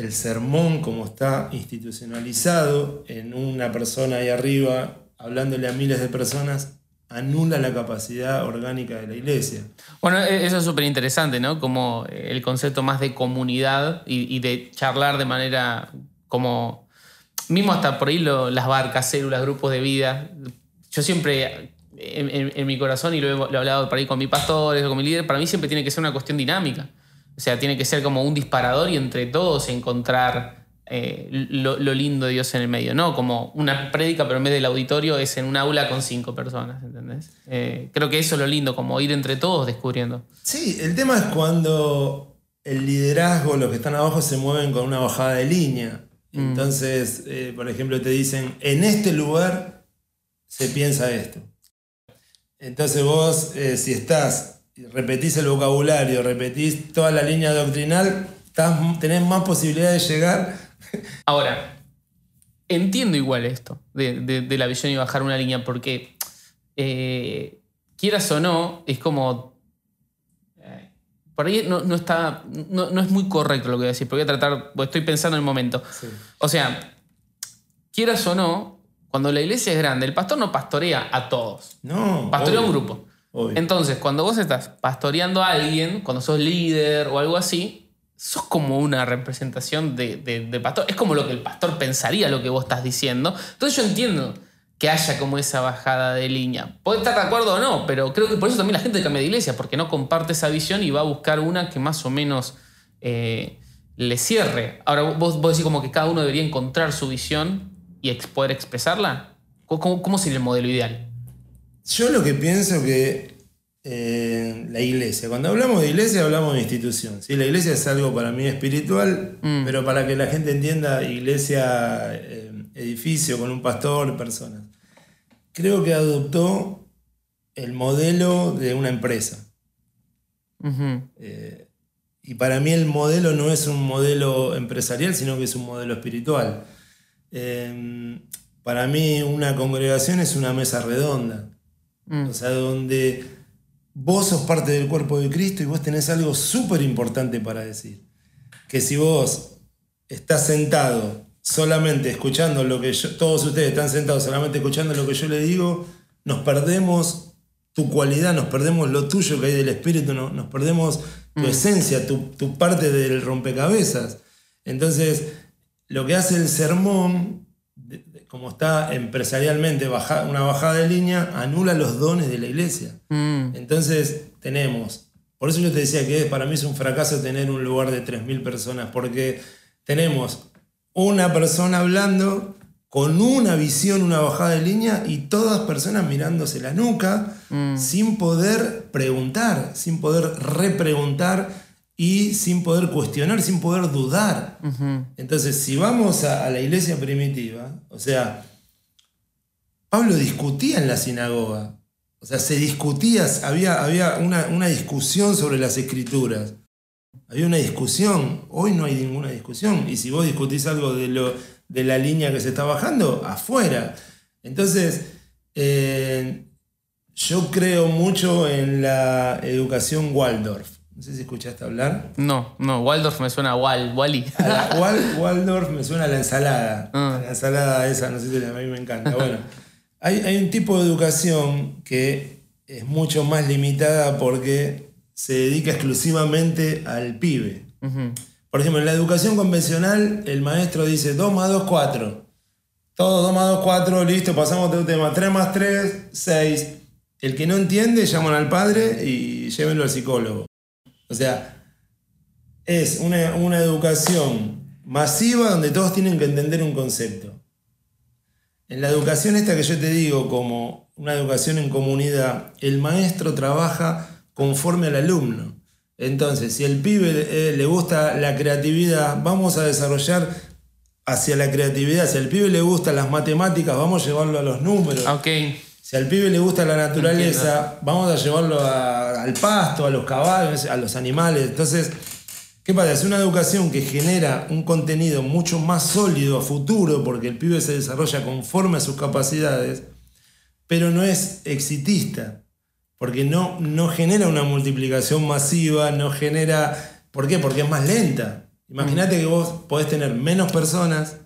el sermón como está institucionalizado en una persona ahí arriba, hablándole a miles de personas, anula la capacidad orgánica de la iglesia. Bueno, e-, eso es súper interesante, ¿no? Como el concepto más de comunidad y, de charlar de manera como, mismo hasta por ahí las barcas, células, grupos de vida. Yo siempre, en, mi corazón, y lo he, hablado por ahí con mi pastor, con mi líder, para mí siempre tiene que ser una cuestión dinámica. O sea, tiene que ser como un disparador y entre todos encontrar eh, lo, lindo de Dios en el medio, ¿no? Como una prédica, pero en vez del auditorio es en un aula con cinco personas, ¿entendés? Eh, creo que eso es lo lindo, como ir entre todos descubriendo. Sí, el tema es cuando el liderazgo, los que están abajo, se mueven con una bajada de línea. Mm. Entonces, eh, por ejemplo, te dicen, en este lugar se piensa esto. Entonces vos, si estás, repetís el vocabulario, repetís toda la línea doctrinal, tenés más posibilidad de llegar Ahora, entiendo igual esto de, la visión y bajar una línea, porque eh, quieras o no, es como. Eh, por ahí no, está. No, es muy correcto lo que voy a decir, porque voy a tratar. Estoy pensando en el momento. O sea, quieras o no, cuando la iglesia es grande, el pastor no pastorea a todos. No. Pastorea a un grupo. Entonces, cuando vos estás pastoreando a alguien, cuando sos líder o algo así, sos como una representación de, pastor. Es como lo que el pastor pensaría lo que vos estás diciendo. Entonces yo entiendo que haya como esa bajada de línea. Puede estar de acuerdo o no, pero creo que por eso también la gente cambia de iglesia, porque no comparte esa visión y va a buscar una que más o menos eh, le cierre. Ahora, vos, vos decís como que cada uno debería encontrar su visión y poder expresarla. ¿Cómo, cómo sería el modelo ideal? Yo lo que pienso que la iglesia. Cuando hablamos de iglesia hablamos de institución. ¿sí? La iglesia es algo para mí espiritual, mm. pero para que la gente entienda, iglesia, eh, edificio con un pastor, personas. Creo que adoptó el modelo de una empresa. Eh, y para mí el modelo no es un modelo empresarial, sino que es un modelo espiritual. Eh, para mí una congregación es una mesa redonda. Mm. O sea, donde vos sos parte del cuerpo de Cristo y vos tenés algo súper importante para decir. Que si vos estás sentado solamente escuchando lo que yo, todos ustedes están sentados solamente escuchando lo que yo le digo, nos perdemos tu cualidad, nos perdemos lo tuyo que hay del Espíritu, nos perdemos tu mm. esencia, tu, tu parte del rompecabezas. Entonces, lo que hace el sermón como está empresarialmente una bajada de línea, anula los dones de la iglesia. Mm. Entonces tenemos, por eso yo te decía que para mí es un fracaso tener un lugar de 3.000 personas, porque tenemos una persona hablando con una visión, una bajada de línea y todas personas mirándose la nuca mm. sin poder preguntar, sin poder repreguntar y sin poder cuestionar, sin poder dudar. Entonces, si vamos a, la iglesia primitiva, o sea, Pablo discutía en la sinagoga, o sea, se discutía, había, había una, discusión sobre las escrituras. Había una discusión, hoy no hay ninguna discusión. Y si vos discutís algo de, lo, de la línea que se está bajando, afuera. Entonces, eh, yo creo mucho en la educación Waldorf. No sé si escuchaste hablar. No, no, Waldorf me suena a Wal, Wally. Waldorf me suena a la ensalada. Ah. La ensalada esa, no sé si a mí me encanta. Bueno, hay, un tipo de educación que es mucho más limitada porque se dedica exclusivamente al pibe. Por ejemplo, en la educación convencional, el maestro dice 2 más 2, 4. Todo 2 más 2, 4, listo, pasamos de un tema. 3 más 3, 6. El que no entiende, llaman al padre y llévenlo al psicólogo. O sea, es una, educación masiva donde todos tienen que entender un concepto. En la educación esta que yo te digo como una educación en comunidad, el maestro trabaja conforme al alumno. Entonces, si al pibe eh, le gusta la creatividad, vamos a desarrollar hacia la creatividad. Si al pibe le gustan las matemáticas, vamos a llevarlo a los números. Okay. Si al pibe le gusta la naturaleza, vamos a llevarlo al pasto, a los caballos, a los animales. Entonces, ¿qué pasa? Es una educación que genera un contenido mucho más sólido a futuro, porque el pibe se desarrolla conforme a sus capacidades, pero no es exitista, porque no, no genera una multiplicación masiva, no genera... ¿Por qué? Porque es más lenta. Imagínate que vos podés tener menos personas,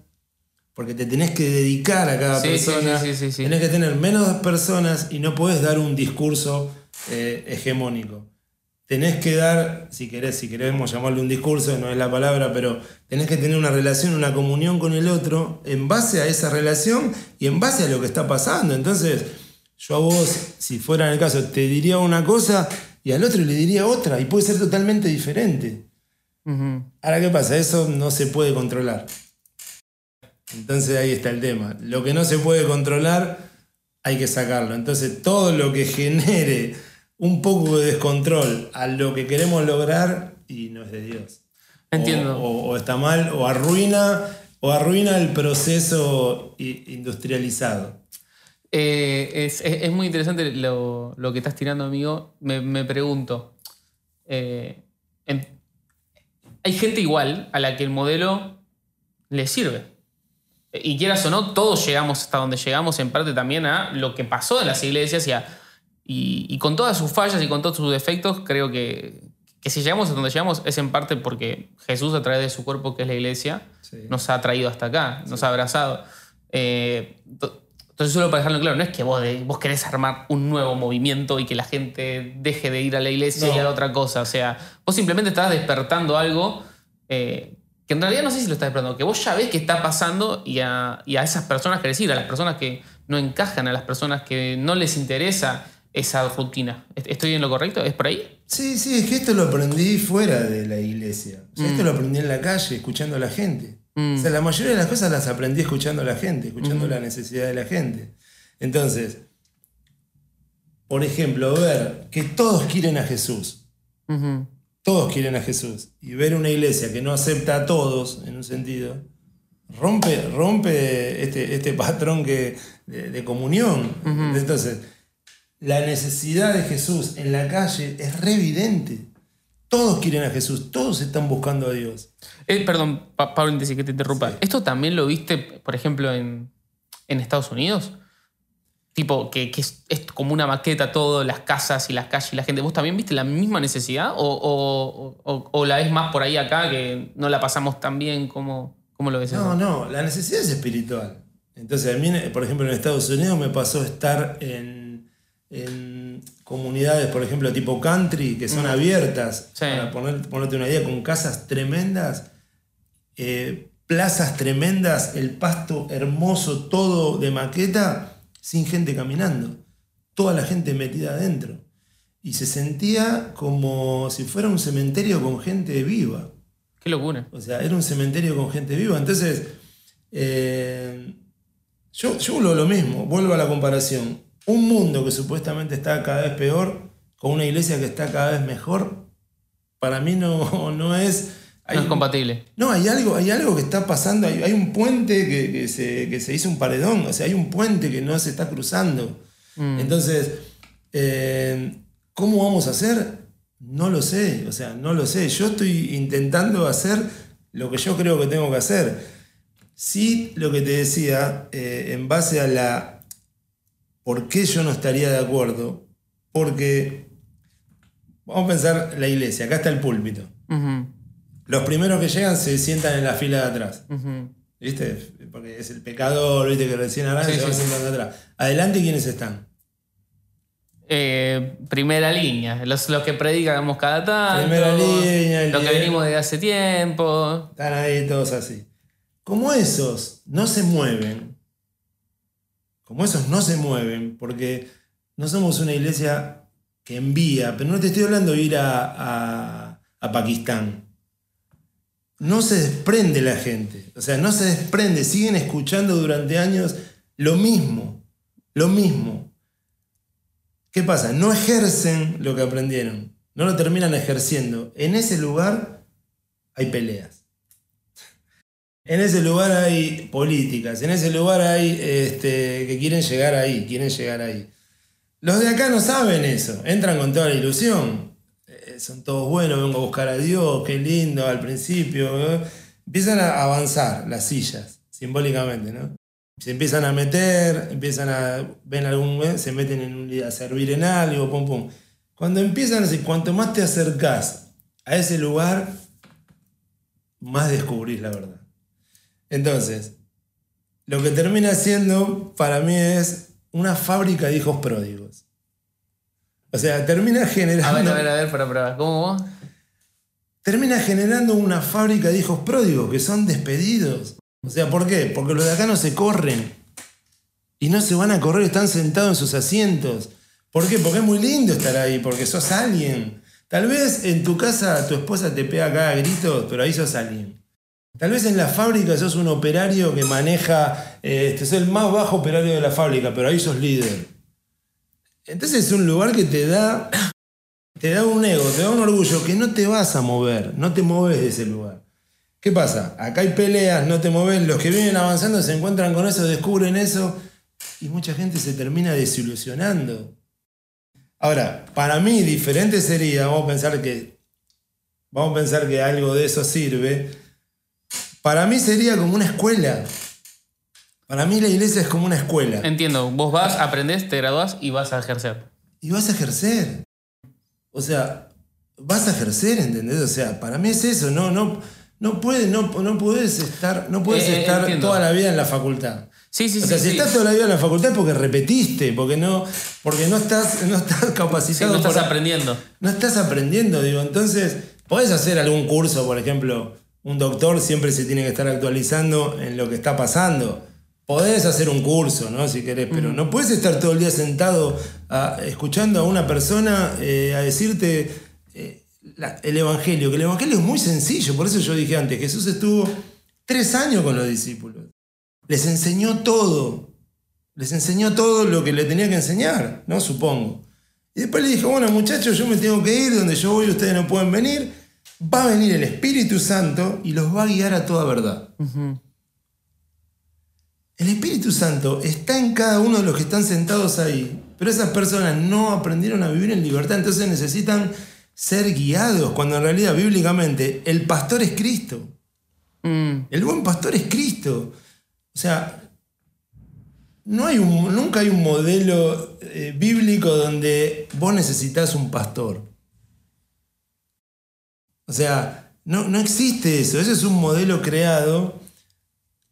Porque te tenés que dedicar a cada Sí, persona. sí. Tenés que tener menos personas y no podés dar un discurso eh, hegemónico. Tenés que dar, si querés, si queremos llamarle un discurso, no es la palabra, pero tenés que tener una relación, una comunión con el otro en base a esa relación y en base a lo que está pasando. Entonces, yo a vos, si fuera en el caso, te diría una cosa y al otro le diría otra y puede ser totalmente diferente. Ahora, ¿qué pasa? Eso no se puede controlar. Entonces ahí está el tema. Lo que no se puede controlar, hay que sacarlo. Entonces todo lo que genere un poco de descontrol a lo que queremos lograr, y no es de Dios. Entiendo. O, o está mal, o arruina, o arruina el proceso industrializado. Eh, es, es- es muy interesante lo, lo que estás tirando, amigo. Me, me pregunto. eh, en- hay gente igual a la que el modelo le sirve. Y quieras o no, todos llegamos hasta donde llegamos, en parte también a lo que pasó en las iglesias y, a- y, y con todas sus fallas y con todos sus defectos, creo que, que si llegamos a donde llegamos es en parte porque Jesús, a través de su cuerpo, que es la iglesia, Sí. nos ha traído hasta acá, nos ha abrazado. Eh, to- entonces, solo para dejarlo claro, no es que vos, de- vos querés armar un nuevo movimiento y que la gente deje de ir a la iglesia No. y a otra cosa. O sea, vos simplemente estás despertando algo eh, que en realidad no sé si lo estás despertando, que vos ya ves que está pasando y a, y a esas personas querés ir, a las personas que no encajan, a las personas que no les interesa esa rutina. ¿Est- ¿Estoy en lo correcto? ¿Es por ahí? Sí, sí, es que esto lo aprendí fuera de la iglesia. O sea, Esto lo aprendí en la calle, escuchando a la gente. Mm. O sea, la mayoría de las cosas las aprendí escuchando a la gente, escuchando la necesidad de la gente. Entonces, por ejemplo, ver que todos quieren a Jesús. Ujú. Todos quieren a Jesús. Y ver una iglesia que no acepta a todos, en un sentido, rompe, rompe este, este patrón que, de, de comunión. Entonces, la necesidad de Jesús en la calle es re evidente. Todos quieren a Jesús, todos están buscando a Dios. Eh, perdón, pa Pablo, que te interrumpa. Sí. ¿Esto también lo viste, por ejemplo, en, en Estados Unidos? Tipo, que, que es, es como una maqueta todo, las casas y las calles y la gente. ¿Vos también viste la misma necesidad? ¿O, o- o- o la ves más por ahí acá que no la pasamos tan bien como, como lo ves No, eso? no, la necesidad es espiritual. Entonces, a mí, por ejemplo, en Estados Unidos me pasó estar en, en comunidades, por ejemplo, tipo country, que son abiertas, Sí. para poner, ponerte una idea, con casas tremendas, eh, plazas tremendas, el pasto hermoso, todo de maqueta, sin gente caminando. Toda la gente metida adentro. Y se sentía como si fuera un cementerio con gente viva. Qué locura. O sea, era un cementerio con gente viva. Entonces, eh, yo, yo vuelvo a lo mismo, vuelvo a la comparación. Un mundo que supuestamente está cada vez peor, con una iglesia que está cada vez mejor, para mí no, no es... hay- no es compatible. no, hay algo, hay algo que está pasando, hay, hay un puente que, que se, que se hizo un paredón, o sea, hay un puente que no se está cruzando. Mm. Entonces, eh, ¿cómo vamos a hacer? No lo sé, o sea, no lo sé. Yo estoy intentando hacer lo que yo creo que tengo que hacer. Sí, lo que te decía, eh, en base a la... ¿Por qué yo no estaría de acuerdo? Porque, vamos a pensar la iglesia, acá está el púlpito. Los primeros que llegan se sientan en la fila de atrás. ¿Viste? Porque es el pecador, ¿viste? Que recién arranca Sí, y se va sí. sentando atrás. Adelante, ¿quiénes están? Eh, primera línea, los, los que predicamos cada tanto. Primera línea, Los que venimos de hace tiempo. Están ahí todos así. Como esos no se mueven, como esos no se mueven, porque no somos una iglesia que envía, pero no te estoy hablando de ir a, a- a Pakistán. No se desprende la gente, o sea, no se desprende, siguen escuchando durante años lo mismo, lo mismo. ¿Qué pasa? No ejercen lo que aprendieron, no lo terminan ejerciendo. En ese lugar hay peleas. En ese lugar hay políticas, en ese lugar hay este, que quieren llegar ahí, quieren llegar ahí. Los de acá no saben eso, entran con toda la ilusión. Son todos buenos, vengo a buscar a Dios, qué lindo al principio. Empiezan a avanzar las sillas, simbólicamente, ¿no? Se empiezan a meter, empiezan a, ven algún, ¿eh? se meten en un, a servir en algo, pum, pum. Cuando empiezan así, cuanto más te acercás a ese lugar, más descubrís la verdad. Entonces, lo que termina siendo para mí es una fábrica de hijos pródigos. O sea, termina generando. A ver, a ver, a ver, para probar. ¿Cómo vos? Termina generando una fábrica de hijos pródigos que son despedidos. O sea, ¿por qué? Porque los de acá no se corren. Y no se van a correr, están sentados en sus asientos. ¿Por qué? Porque es muy lindo estar ahí, porque sos alguien. Tal vez en tu casa tu esposa te pega cada gritos, pero ahí sos alguien. Tal vez en la fábrica sos un operario que maneja, eh, este, sos el más bajo operario de la fábrica, pero ahí sos líder. Entonces es un lugar que te da, te da un ego, te da un orgullo que no te vas a mover, no te mueves de ese lugar. ¿Qué pasa? Acá hay peleas, no te mueves, los que vienen avanzando se encuentran con eso, descubren eso y mucha gente se termina desilusionando. Ahora, para mí diferente sería, vamos a pensar que vamos a pensar que algo de eso sirve. Para mí sería como una escuela. Para mí la iglesia es como una escuela. Entiendo, vos vas, aprendés, te graduás y vas a ejercer. Y vas a ejercer. O sea, vas a ejercer, ¿entendés? O sea, para mí es eso, no, no, no puedes, no, no puedes estar, no puedes Eh, eh, estar entiendo. toda la vida en la facultad. Sí, sí, o sí. sea, si sí. estás toda la vida en la facultad es porque repetiste, porque no, porque no estás, no estás Sí, capacitado. no estás aprendiendo. no estás aprendiendo, digo. Entonces, podés hacer algún curso, por ejemplo, un doctor siempre se tiene que estar actualizando en lo que está pasando. Podés hacer un curso, ¿no? Si querés, pero no puedes estar todo el día sentado a- escuchando a una persona eh, a decirte eh, la- el Evangelio, que el Evangelio es muy sencillo, por eso yo dije antes, Jesús estuvo tres años con los discípulos. Les enseñó todo. Les enseñó todo lo que le tenía que enseñar, ¿no? Supongo. Y después le dijo, bueno muchachos, yo me tengo que ir, donde yo voy ustedes no pueden venir. Va a venir el Espíritu Santo y los va a guiar a toda verdad. El Espíritu Santo está en cada uno de los que están sentados ahí, pero esas personas no aprendieron a vivir en libertad, entonces necesitan ser guiados, cuando en realidad bíblicamente el pastor es Cristo. Mm, El buen pastor es Cristo. O sea, no hay un, nunca hay un modelo eh, bíblico donde vos necesitas un pastor. O sea, no, no existe eso. Ese es un modelo creado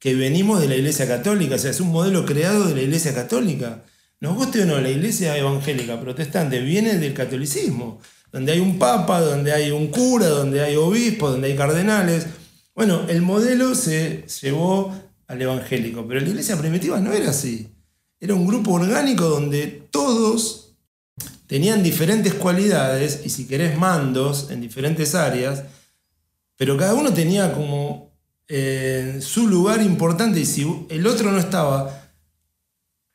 que venimos de la Iglesia Católica. O sea, es un modelo creado de la Iglesia Católica. Nos guste o no, la Iglesia evangélica protestante viene del catolicismo, donde hay un papa, donde hay un cura, donde hay obispos, donde hay cardenales. Bueno, el modelo se llevó al evangélico, pero la iglesia primitiva no era así. Era un grupo orgánico donde todos tenían diferentes cualidades y si querés mandos en diferentes áreas, pero cada uno tenía como eh, su lugar importante y si el otro no estaba,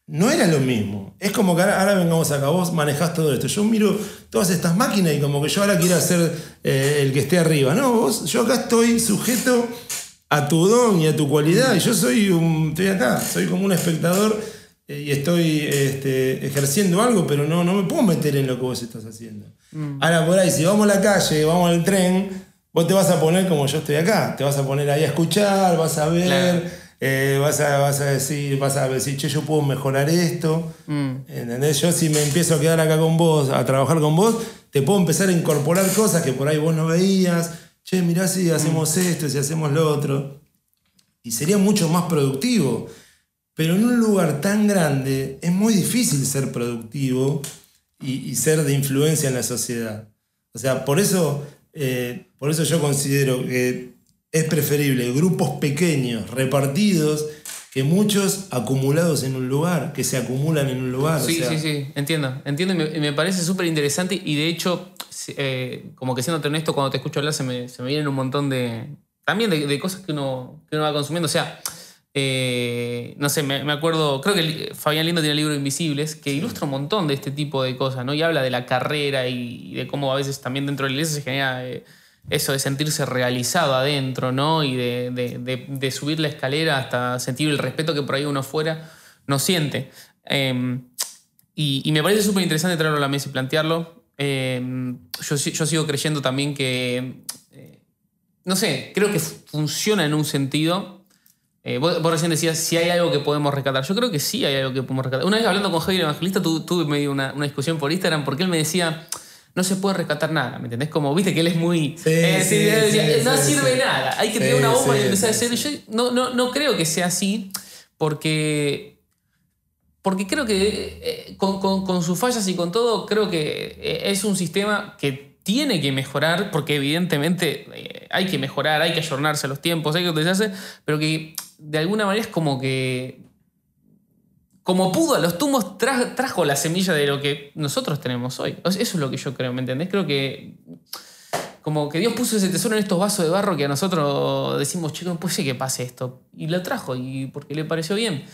no era lo mismo. Es como que ahora, ahora vengamos acá, vos manejás todo esto. Yo miro todas estas máquinas y como que yo ahora quiero ser eh, el que esté arriba. No, vos, yo acá estoy sujeto a tu don y a tu cualidad. Y yo soy un. estoy acá, soy como un espectador eh, y estoy este, ejerciendo algo, pero no, no me puedo meter en lo que vos estás haciendo. Ahora por ahí, si vamos a la calle, vamos al tren, vos te vas a poner como yo estoy acá. Te vas a poner ahí a escuchar, vas a ver. Claro. Eh, vas, a, vas a decir, vas a decir, che, yo puedo mejorar esto. mm. ¿Entendés? Yo si me empiezo a quedar acá con vos, a trabajar con vos, te puedo empezar a incorporar cosas que por ahí vos no veías. Che, mirá si hacemos esto, si hacemos lo otro. Y sería mucho más productivo. Pero en un lugar tan grande es muy difícil ser productivo y, y ser de influencia en la sociedad. O sea, por eso, eh, por eso yo considero que es preferible grupos pequeños, repartidos, que muchos acumulados en un lugar, que se acumulan en un lugar. o Sí, sea, sí, sí, entiendo. Entiendo y me, parece súper interesante y de hecho, eh, como que siéndote honesto, cuando te escucho hablar se me, se me vienen un montón de... También de, de cosas que uno, que uno va consumiendo. O sea, eh, no sé, me, me acuerdo, creo que Fabián Lindo tiene el libro Invisibles, que ilustra un montón de este tipo de cosas, ¿no? Y habla de la carrera y, y de cómo a veces también dentro de la iglesia se genera eh, eso de sentirse realizado adentro, ¿no? Y de, de- de- de subir la escalera hasta sentir el respeto que por ahí uno fuera no siente. Eh, y, y me parece súper interesante traerlo a la mesa y plantearlo. Yo, si- yo sigo creyendo también que, eh, no sé, creo que funciona en un sentido. Eh, vos, vos recién decías si hay algo que podemos rescatar. Yo creo que sí hay algo que podemos rescatar. Una vez hablando con Javier Evangelista, tu- tuve medio una, una discusión por Instagram porque él me decía, no se puede rescatar nada, ¿me entendés? Como, viste que él es muy... Sí, eh, sí, no sirve nada, hay que tener una bomba y empezar a hacer... Yo no, no, no creo que sea así, porque, porque creo que eh, con, con- con sus fallas y con todo, creo que eh, es un sistema que tiene que mejorar, porque evidentemente eh, hay que mejorar, hay que ayornarse a los tiempos, hay que utilizarse, pero que de alguna manera es como que como pudo a los tumbos tra- trajo la semilla de lo que nosotros tenemos hoy. Eso es lo que yo creo, ¿me entendés? Creo que como que Dios puso ese tesoro en estos vasos de barro que a nosotros decimos, chico, no puede ser que pase esto. Y lo trajo, y porque le pareció bien.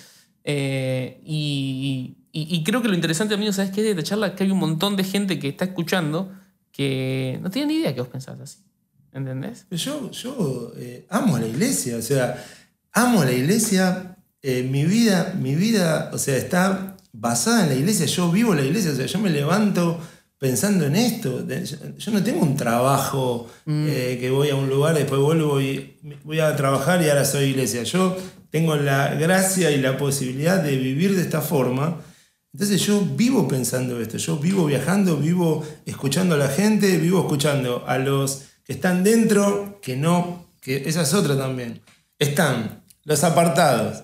Eh, y, y- creo que lo interesante, amigo, ¿sabes qué? De esta charla, que hay un montón de gente que está escuchando que no tiene ni idea que vos pensás así. ¿Entendés? Yo, yo eh, amo a la iglesia, o sea, amo la iglesia. eh, mi vida, mi vida, o sea, está basada en la iglesia. Yo vivo la iglesia, o sea, yo me levanto pensando en esto. Yo, no tengo un trabajo eh, que voy a un lugar, después vuelvo y voy a trabajar y ahora soy iglesia. Yo tengo la gracia y la posibilidad de vivir de esta forma. Entonces yo vivo pensando esto, yo vivo viajando, vivo escuchando a la gente, vivo escuchando a los que están dentro, que no, que esa es otra también. Están los apartados,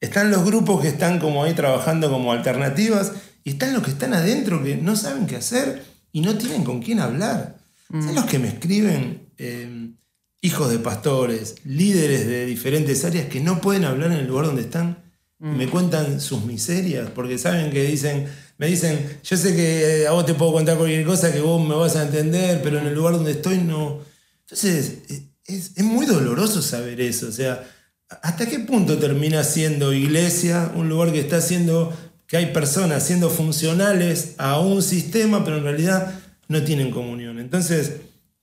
están los grupos que están como ahí trabajando como alternativas, y están los que están adentro que no saben qué hacer y no tienen con quién hablar. ¿Saben los que me escriben? Eh, hijos de pastores, líderes de diferentes áreas que no pueden hablar en el lugar donde están y me cuentan sus miserias, porque saben que dicen, me dicen, yo sé que a vos te puedo contar cualquier cosa que vos me vas a entender, pero en el lugar donde estoy no. Entonces, es, es muy doloroso saber eso, o sea, ¿hasta qué punto termina siendo iglesia un lugar que está haciendo, que hay personas siendo funcionales a un sistema, pero en realidad no tienen comunión? Entonces,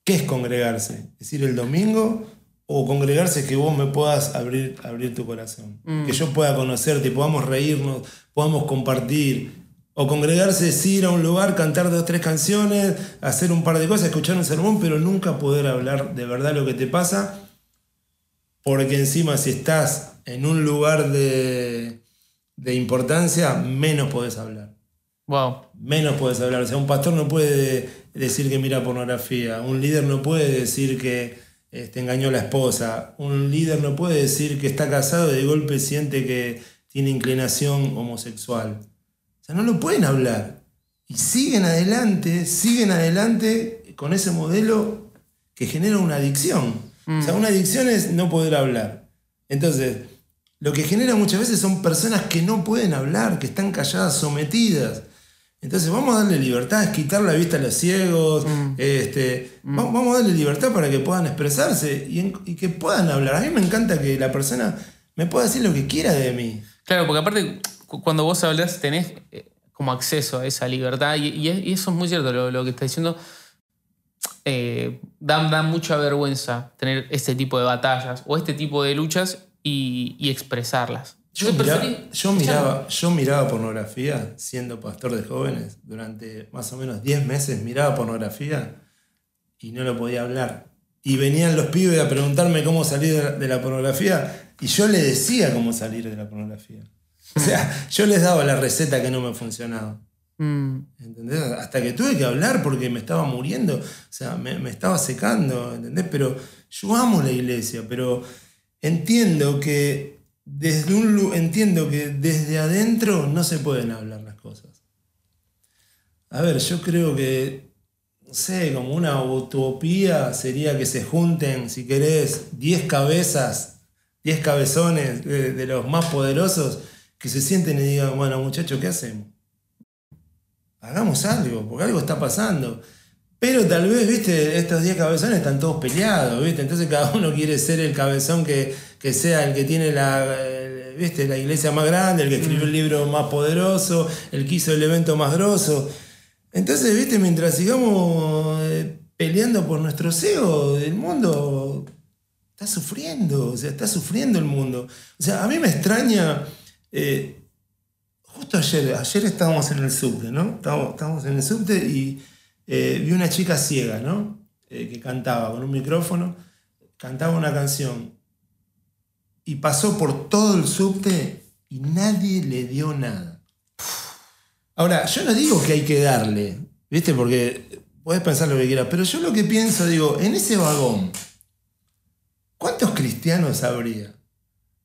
¿qué es congregarse? ¿Es ir el domingo? O congregarse es que vos me puedas abrir, abrir tu corazón. Que yo pueda conocerte, podamos reírnos, podamos compartir. O congregarse es ir a un lugar, cantar dos, tres canciones, hacer un par de cosas, escuchar un sermón, pero nunca poder hablar de verdad lo que te pasa. Porque encima si estás en un lugar de, de importancia, menos podés hablar Wow. menos puedes hablar. O sea, un pastor no puede decir que mira pornografía, un líder no puede decir que este, engañó a la esposa, un líder no puede decir que está casado y de golpe siente que tiene inclinación homosexual. O sea, no lo pueden hablar. Y siguen adelante, siguen adelante con ese modelo que genera una adicción. O sea, una adicción es no poder hablar. Entonces, lo que genera muchas veces son personas que no pueden hablar, que están calladas, sometidas. Entonces vamos a darle libertad, es quitar la vista a los ciegos, este, va- vamos a darle libertad para que puedan expresarse y, en- y que puedan hablar. A mí me encanta que la persona me pueda decir lo que quiera de mí. Claro, porque aparte, cu- cuando vos hablas, tenés eh, como acceso a esa libertad, y, y es- y eso es muy cierto, lo, lo que está diciendo. Eh, da, da mucha vergüenza tener este tipo de batallas o este tipo de luchas y, y expresarlas. Yo, miraba, preferí- yo, miraba, yo miraba pornografía siendo pastor de jóvenes durante más o menos 10 meses, miraba pornografía y no lo podía hablar. Y venían los pibes a preguntarme cómo salir de la, de la pornografía y yo les decía cómo salir de la pornografía. O sea, yo les daba la receta que no me funcionaba. Mm, ¿Entendés? Hasta que tuve que hablar porque me estaba muriendo, o sea, me, estaba secando, ¿entendés? Pero yo amo la iglesia, pero entiendo que desde un entiendo que desde adentro no se pueden hablar las cosas. A ver, yo creo que, no sé, como una utopía sería que se junten, si querés, 10 cabezas, 10 cabezones de, de los más poderosos, que se sienten y digan, bueno, muchachos, ¿qué hacemos? Hagamos algo, porque algo está pasando. Pero tal vez, viste, estos 10 cabezones están todos peleados, viste. Entonces cada uno quiere ser el cabezón que, que sea el que tiene la, eh, viste, la iglesia más grande, el que escribió el libro más poderoso, el que hizo el evento más grosso. Entonces, viste, mientras sigamos eh, peleando por nuestro ego, el mundo está sufriendo, o sea, está sufriendo el mundo. O sea, a mí me extraña. eh, Justo ayer, ayer estábamos en el subte, ¿no? Estábamos, en el subte y eh, vi una chica ciega, ¿no? Eh, que cantaba con un micrófono, cantaba una canción y pasó por todo el subte y nadie le dio nada. Ahora, yo no digo que hay que darle, ¿viste? Porque puedes pensar lo que quieras, pero yo lo que pienso, digo, en ese vagón, ¿cuántos cristianos habría?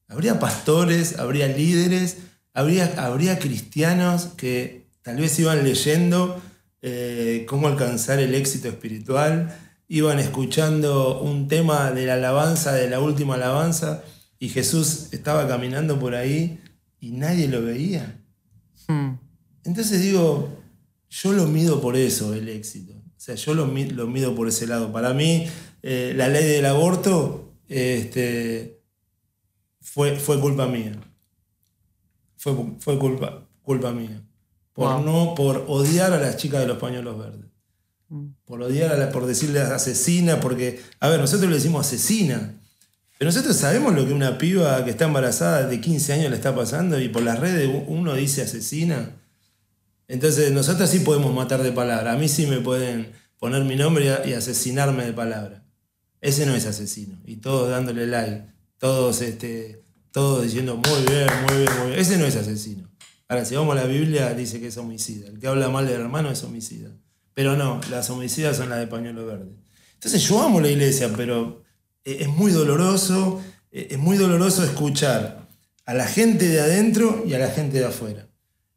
Habría pastores, habría líderes, habría, habría cristianos que tal vez iban leyendo eh, cómo alcanzar el éxito espiritual, iban escuchando un tema de la alabanza, de la última alabanza, y Jesús estaba caminando por ahí y nadie lo veía. Hmm. Entonces digo, yo lo mido por eso, el éxito. O sea, yo lo, mi- lo mido por ese lado. Para mí, eh, la ley del aborto este, fue, fue culpa mía. Fue, fue culpa, culpa mía. Por Wow. no, por odiar a las chicas de los pañuelos verdes. Por odiar a la, por decirle asesina, porque, a ver, nosotros le decimos asesina. Pero nosotros sabemos lo que una piba que está embarazada de 15 años le está pasando y por las redes uno dice asesina. Entonces nosotros sí podemos matar de palabra. A mí sí me pueden poner mi nombre y asesinarme de palabra. Ese no es asesino. Y todos dándole like. Todos, este, todos diciendo muy bien, muy bien, muy bien. Ese no es asesino. Ahora, si vamos a la Biblia, dice que es homicida. El que habla mal del hermano es homicida. Pero no, las homicidas son las de pañuelo verde. Entonces yo amo la iglesia, pero eh, es muy doloroso, eh, es muy doloroso escuchar a la gente de adentro y a la gente de afuera.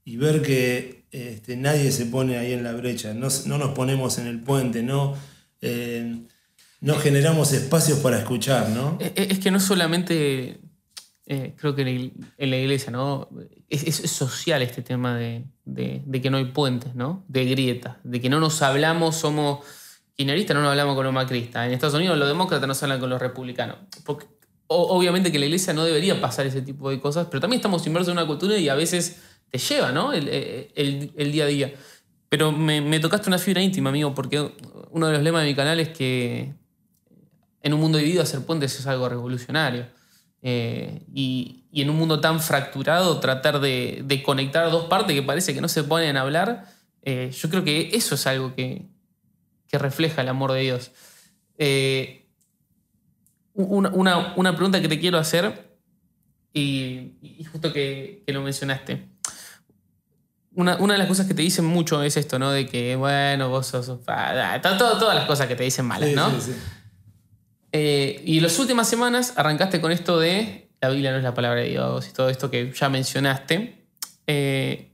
Y ver que este, nadie se pone ahí en la brecha, no, no nos ponemos en el puente, no, eh, no generamos espacios para escuchar, ¿no? Es que no solamente, eh, creo que en la iglesia, ¿no? Es, es- social este tema de, de- de que no hay puentes, ¿no? De grietas, de que no nos hablamos, somos kirchneristas, no nos hablamos con los macristas. En Estados Unidos los demócratas no se hablan con los republicanos. Porque, o- obviamente que la iglesia no debería pasar ese tipo de cosas, pero también estamos inmersos en una cultura y a veces te lleva, ¿no? El, el- el día a día. Pero me, me tocaste una fibra íntima, amigo, porque uno de los lemas de mi canal es que en un mundo dividido hacer puentes es algo revolucionario. Eh, y, y en un mundo tan fracturado, tratar de, de conectar dos partes que parece que no se ponen a hablar, eh, yo creo que eso es algo que, que refleja el amor de Dios. Eh, una, una- una pregunta que te quiero hacer, y, y justo que, que lo mencionaste. Una, una de las cosas que te dicen mucho es esto, ¿no? De que, bueno, vos sos... ah, to- to- todas las cosas que te dicen malas, Sí, ¿no? sí, sí. Eh, y las últimas semanas arrancaste con esto de la Biblia no es la palabra de Dios y todo esto que ya mencionaste. Eh,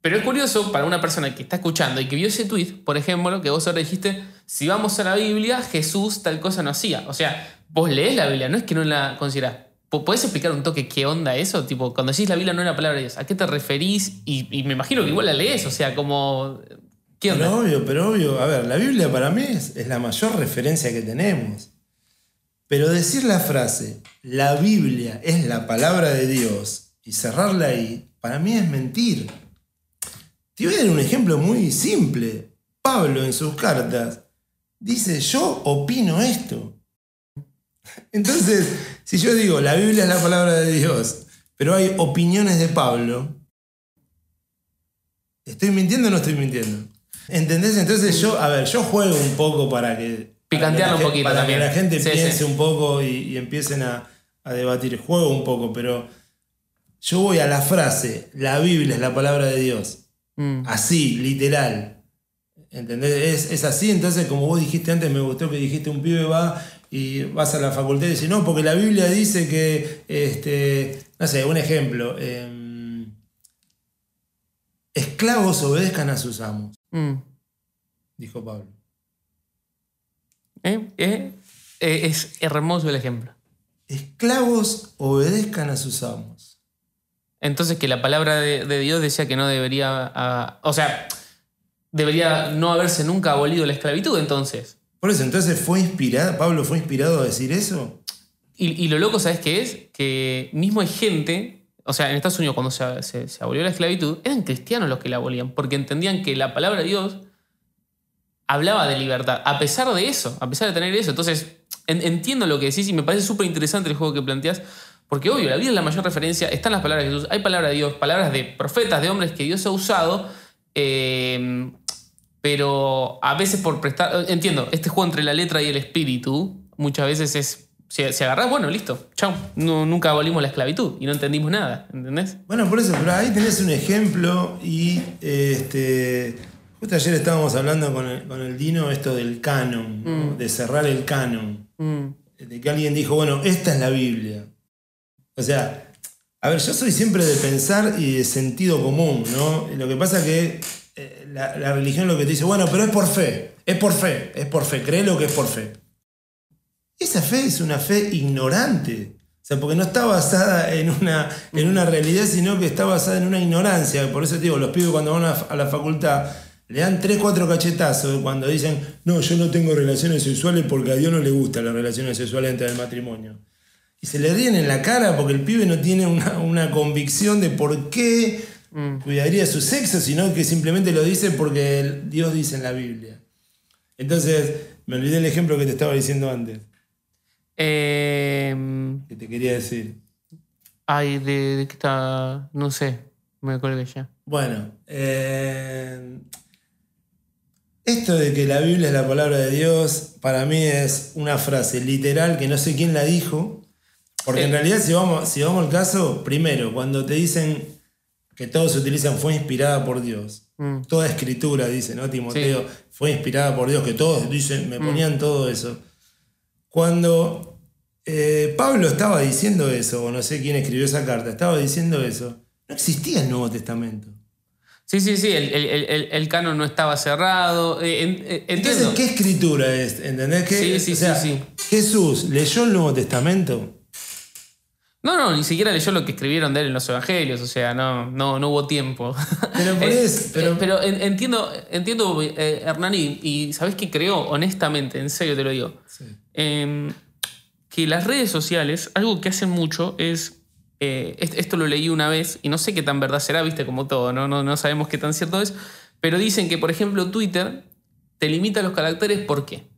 pero es curioso para una persona que está escuchando y que vio ese tweet, por ejemplo, que vos ahora dijiste, si vamos a la Biblia, Jesús tal cosa no hacía. O sea, vos lees la Biblia, no es que no la considerás. ¿Podés explicar un toque qué onda eso? Tipo, cuando decís la Biblia no es la palabra de Dios, ¿a qué te referís? Y, y me imagino que igual la lees, o sea, como... ¿Qué onda? Pero obvio, pero obvio. A ver, la Biblia para mí es, es la mayor referencia que tenemos. Pero decir la frase, la Biblia es la palabra de Dios, y cerrarla ahí, para mí es mentir. Te voy a dar un ejemplo muy simple. Pablo en sus cartas dice, yo opino esto. Entonces, si yo digo, la Biblia es la palabra de Dios, pero hay opiniones de Pablo, ¿estoy mintiendo o no estoy mintiendo? ¿Entendés? Entonces yo, a ver, yo juego un poco para que... Picantearlo un poquito gente- Para también. que la gente Sí, piense sí. un poco y, y empiecen a, a debatir. Juego un poco, pero yo voy a la frase, la Biblia es la palabra de Dios. Mm. Así, literal. ¿Entendés? Es, es así, entonces como vos dijiste antes, me gustó que dijiste un pibe va y vas a la facultad y dices, no, porque la Biblia dice que, este, no sé, un ejemplo, em, esclavos obedezcan a sus amos, Mm. dijo Pablo. Eh, eh, eh, es hermoso el ejemplo. Esclavos obedezcan a sus amos. Entonces que la palabra de, de Dios decía que no debería, o sea, debería no haberse nunca abolido la esclavitud entonces. Por eso, entonces fue inspirado, Pablo fue inspirado a decir eso. Y, y lo loco, ¿sabes qué es? Que mismo hay gente, o sea, en Estados Unidos cuando se, abolió la esclavitud, eran cristianos los que la abolían, porque entendían que la palabra de Dios hablaba de libertad, a pesar de eso, a pesar de tener eso. Entonces, en- entiendo lo que decís y me parece súper interesante el juego que planteas, porque obvio, la Biblia es la mayor referencia, están las palabras de Jesús, hay palabras de Dios, palabras de profetas, de hombres que Dios ha usado, eh, pero a veces por prestar, entiendo, este juego entre la letra y el espíritu muchas veces es, si, si agarrás, bueno, listo, chao, no, nunca abolimos la esclavitud y no entendimos nada, ¿entendés? Bueno, por eso, pero ahí tenés un ejemplo y este, justo ayer estábamos hablando con el, con el Dino esto del canon, ¿no? de cerrar el canon, Mm, de que alguien dijo, bueno, esta es la Biblia. O sea, a ver, yo soy siempre de pensar y de sentido común, ¿no? Lo que pasa es que eh, la, la religión lo que te dice, bueno, pero es por fe, es por fe, es por fe, cree lo que es por fe. Esa fe es una fe ignorante. O sea, porque no está basada en una, en una realidad, sino que está basada en una ignorancia. Por eso te digo, los pibes cuando van a, la facultad le dan 3, 4 cachetazos cuando dicen, no, yo no tengo relaciones sexuales porque a Dios no le gustan las relaciones sexuales antes del matrimonio. Y se le ríen en la cara porque el pibe no tiene una, una convicción de por qué cuidaría su sexo, sino que simplemente lo dice porque Dios dice en la Biblia. Entonces, me olvidé el ejemplo que te estaba diciendo antes, Eh, que te quería decir. ay, de, de qué está. No sé. Me colgué ya. Bueno, eh, esto de que la Biblia es la palabra de Dios, para mí es una frase literal que no sé quién la dijo, porque en Eh. realidad si vamos, si vamos al caso, primero, cuando te dicen que todos se utilizan fue inspirada por Dios, Mm. toda escritura dice, ¿no? Timoteo, fue inspirada por Dios, que todos dicen, me ponían todo eso. Cuando eh, Pablo estaba diciendo eso, o no sé quién escribió esa carta, estaba diciendo eso, no existía el Nuevo Testamento. Sí, sí, sí. El, el, el, el canon no estaba cerrado. Eh, eh, Entonces. ¿qué escritura es? ¿Entendés? ¿Qué, Sí, sí, o sea, sí, Jesús leyó el Nuevo Testamento. No, no, ni siquiera leyó lo que escribieron de él en los evangelios, o sea, no, no, no hubo tiempo. Pero por eso, pero- pero en- entiendo, entiendo eh, Hernani, y ¿sabés qué creo? Honestamente, en serio te lo digo. Em, que las redes sociales, algo que hacen mucho es. eh, est- esto lo leí una vez y no sé qué tan verdad será, viste, como todo, ¿no? No, no sabemos qué tan cierto es. Pero dicen que, por ejemplo, Twitter te limita los caracteres, ¿por qué?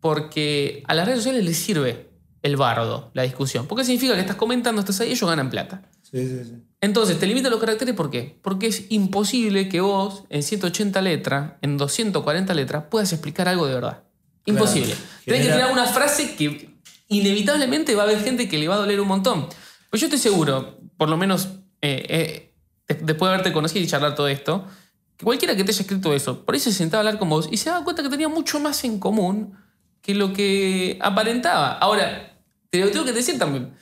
Porque a las redes sociales les sirve el bardo, la discusión. Porque significa que estás comentando, estás ahí, ellos ganan plata. Sí, sí, sí. Entonces, te limita los caracteres, ¿por qué? Porque es imposible que vos, en 180 letras, en 240 letras, puedas explicar algo de verdad. Imposible. Tenés que tirar una frase que inevitablemente va a haber gente que le va a doler un montón. Pues yo estoy seguro, por lo menos eh, eh, de- después de haberte conocido y charlar todo esto, que cualquiera que te haya escrito eso, por ahí se sentaba a hablar con vos y se daba cuenta que tenía mucho más en común que lo que aparentaba. Ahora, te lo tengo que decir también.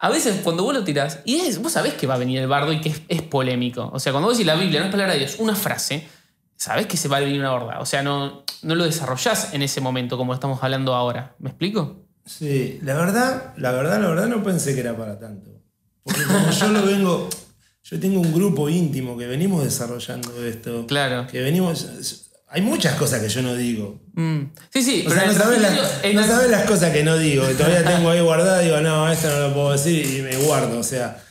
A veces cuando vos lo tirás, y es, vos sabés que va a venir el bardo y que es, polémico. O sea, cuando vos decís la Biblia no es palabra de Dios, una frase, sabés que se va a venir una horda. O sea, no, no lo desarrollás en ese momento como estamos hablando ahora. ¿Me explico? Sí, la verdad, la verdad, la verdad no pensé que era para tanto. Porque como yo lo vengo, yo tengo un grupo íntimo que venimos desarrollando esto. Claro. Que venimos. Hay muchas cosas que yo no digo. Mm. Sí, sí, O sea, en no el sabes, transmitido- las, en no el- sabes las cosas que no digo. que todavía tengo ahí guardada. Digo, no, esto no lo puedo decir y me guardo. O sea,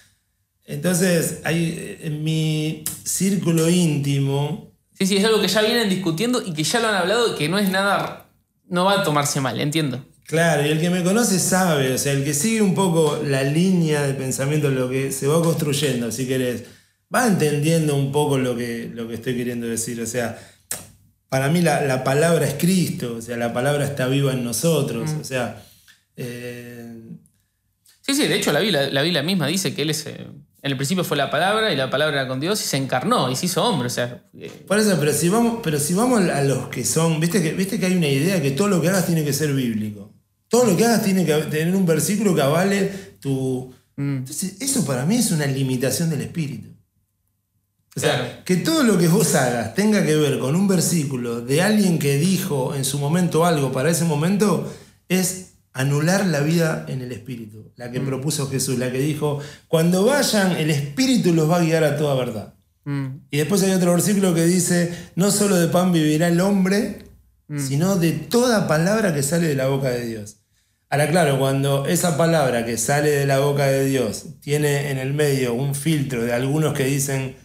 entonces, hay, en mi círculo íntimo, Sí, sí, es algo que ya vienen discutiendo y que ya lo han hablado y que no es nada. No va a tomarse mal, entiendo. Claro, y el que me conoce sabe, o sea, el que sigue un poco la línea de pensamiento, lo que se va construyendo, si querés, va entendiendo un poco lo que, lo que estoy queriendo decir. O sea, para mí la, la palabra es Cristo, o sea, la palabra está viva en nosotros, o sea, eh, Sí, sí, de hecho la Biblia, la Biblia misma dice que Él es. eh, en el principio fue la palabra y la palabra era con Dios y se encarnó y se hizo hombre. O sea, eh, por eso, pero si vamos, pero si vamos a los que son, viste que, viste que hay una idea que todo lo que hagas tiene que ser bíblico. Todo lo que hagas tiene que tener un versículo que avale tu. Entonces, eso para mí es una limitación del espíritu. O sea, Claro. que todo lo que vos hagas tenga que ver con un versículo de alguien que dijo en su momento algo para ese momento es anular la vida en el espíritu, la que propuso Jesús, la que dijo, cuando vayan, el espíritu los va a guiar a toda verdad. mm, Y después hay otro versículo que dice, no solo de pan vivirá el hombre, sino de toda palabra que sale de la boca de Dios. Ahora, claro, cuando esa palabra que sale de la boca de Dios tiene en el medio un filtro de algunos que dicen,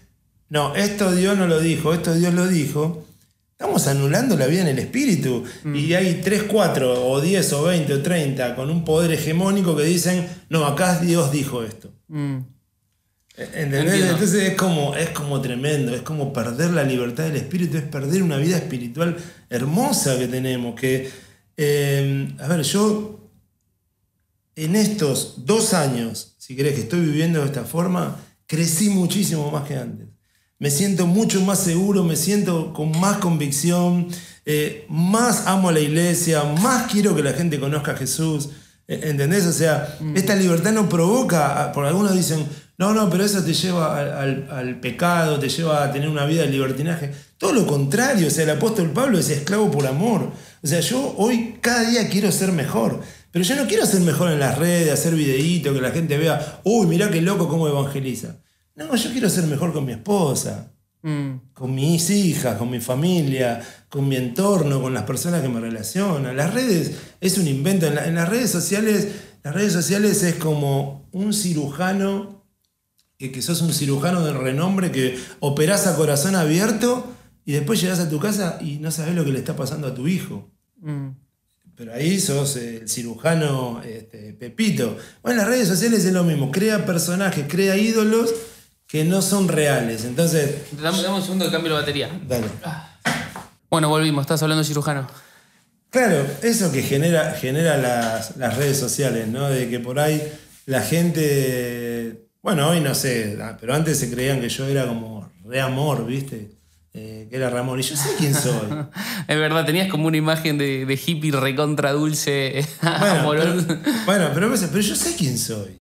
no, esto Dios no lo dijo, esto Dios lo dijo, estamos anulando la vida en el espíritu. Y hay 3, 4, o 10, o 20, o 30 con un poder hegemónico que dicen, no, acá Dios dijo esto. mm. ¿Entendés? Entiendo. Entonces es como, es como tremendo, es como perder la libertad del espíritu, es perder una vida espiritual hermosa que tenemos. Que, eh, a ver, yo en estos dos años, si querés que estoy viviendo de esta forma, crecí muchísimo más que antes. Me siento mucho más seguro, me siento con más convicción, eh, más amo a la iglesia, más quiero que la gente conozca a Jesús. ¿Entendés? O sea, esta libertad no provoca, por algunos dicen, no, no, pero eso te lleva al, al- al pecado, te lleva a tener una vida de libertinaje. Todo lo contrario, o sea, el apóstol Pablo es esclavo por amor. O sea, yo hoy cada día quiero ser mejor. Pero yo no quiero ser mejor en las redes, hacer videitos, que la gente vea, uy, mirá qué loco cómo evangeliza. No, yo quiero ser mejor con mi esposa, Mm. con mis hijas, con mi familia, con mi entorno, con las personas que me relacionan. Las redes es un invento. En, la- en las redes sociales, las redes sociales es como un cirujano, que, que sos un cirujano de renombre que operás a corazón abierto y después llegás a tu casa y no sabés lo que le está pasando a tu hijo. Mm. Pero ahí sos el cirujano este, Pepito. Bueno, en las redes sociales es lo mismo. Crea personajes, crea ídolos que no son reales. Entonces, Dame, dame un segundo que cambio la batería. dale. Bueno, volvimos, estás hablando de cirujano. Claro, eso que genera, genera las, las redes sociales, ¿no? De que por ahí la gente. Bueno, hoy no sé, ah, pero antes se creían que yo era como re amor, ¿viste? Eh, que era Ramón. Y yo sé quién soy. Es verdad, tenías como una imagen de, de hippie recontra dulce, Bueno, pero, bueno, pero, pero yo sé quién soy.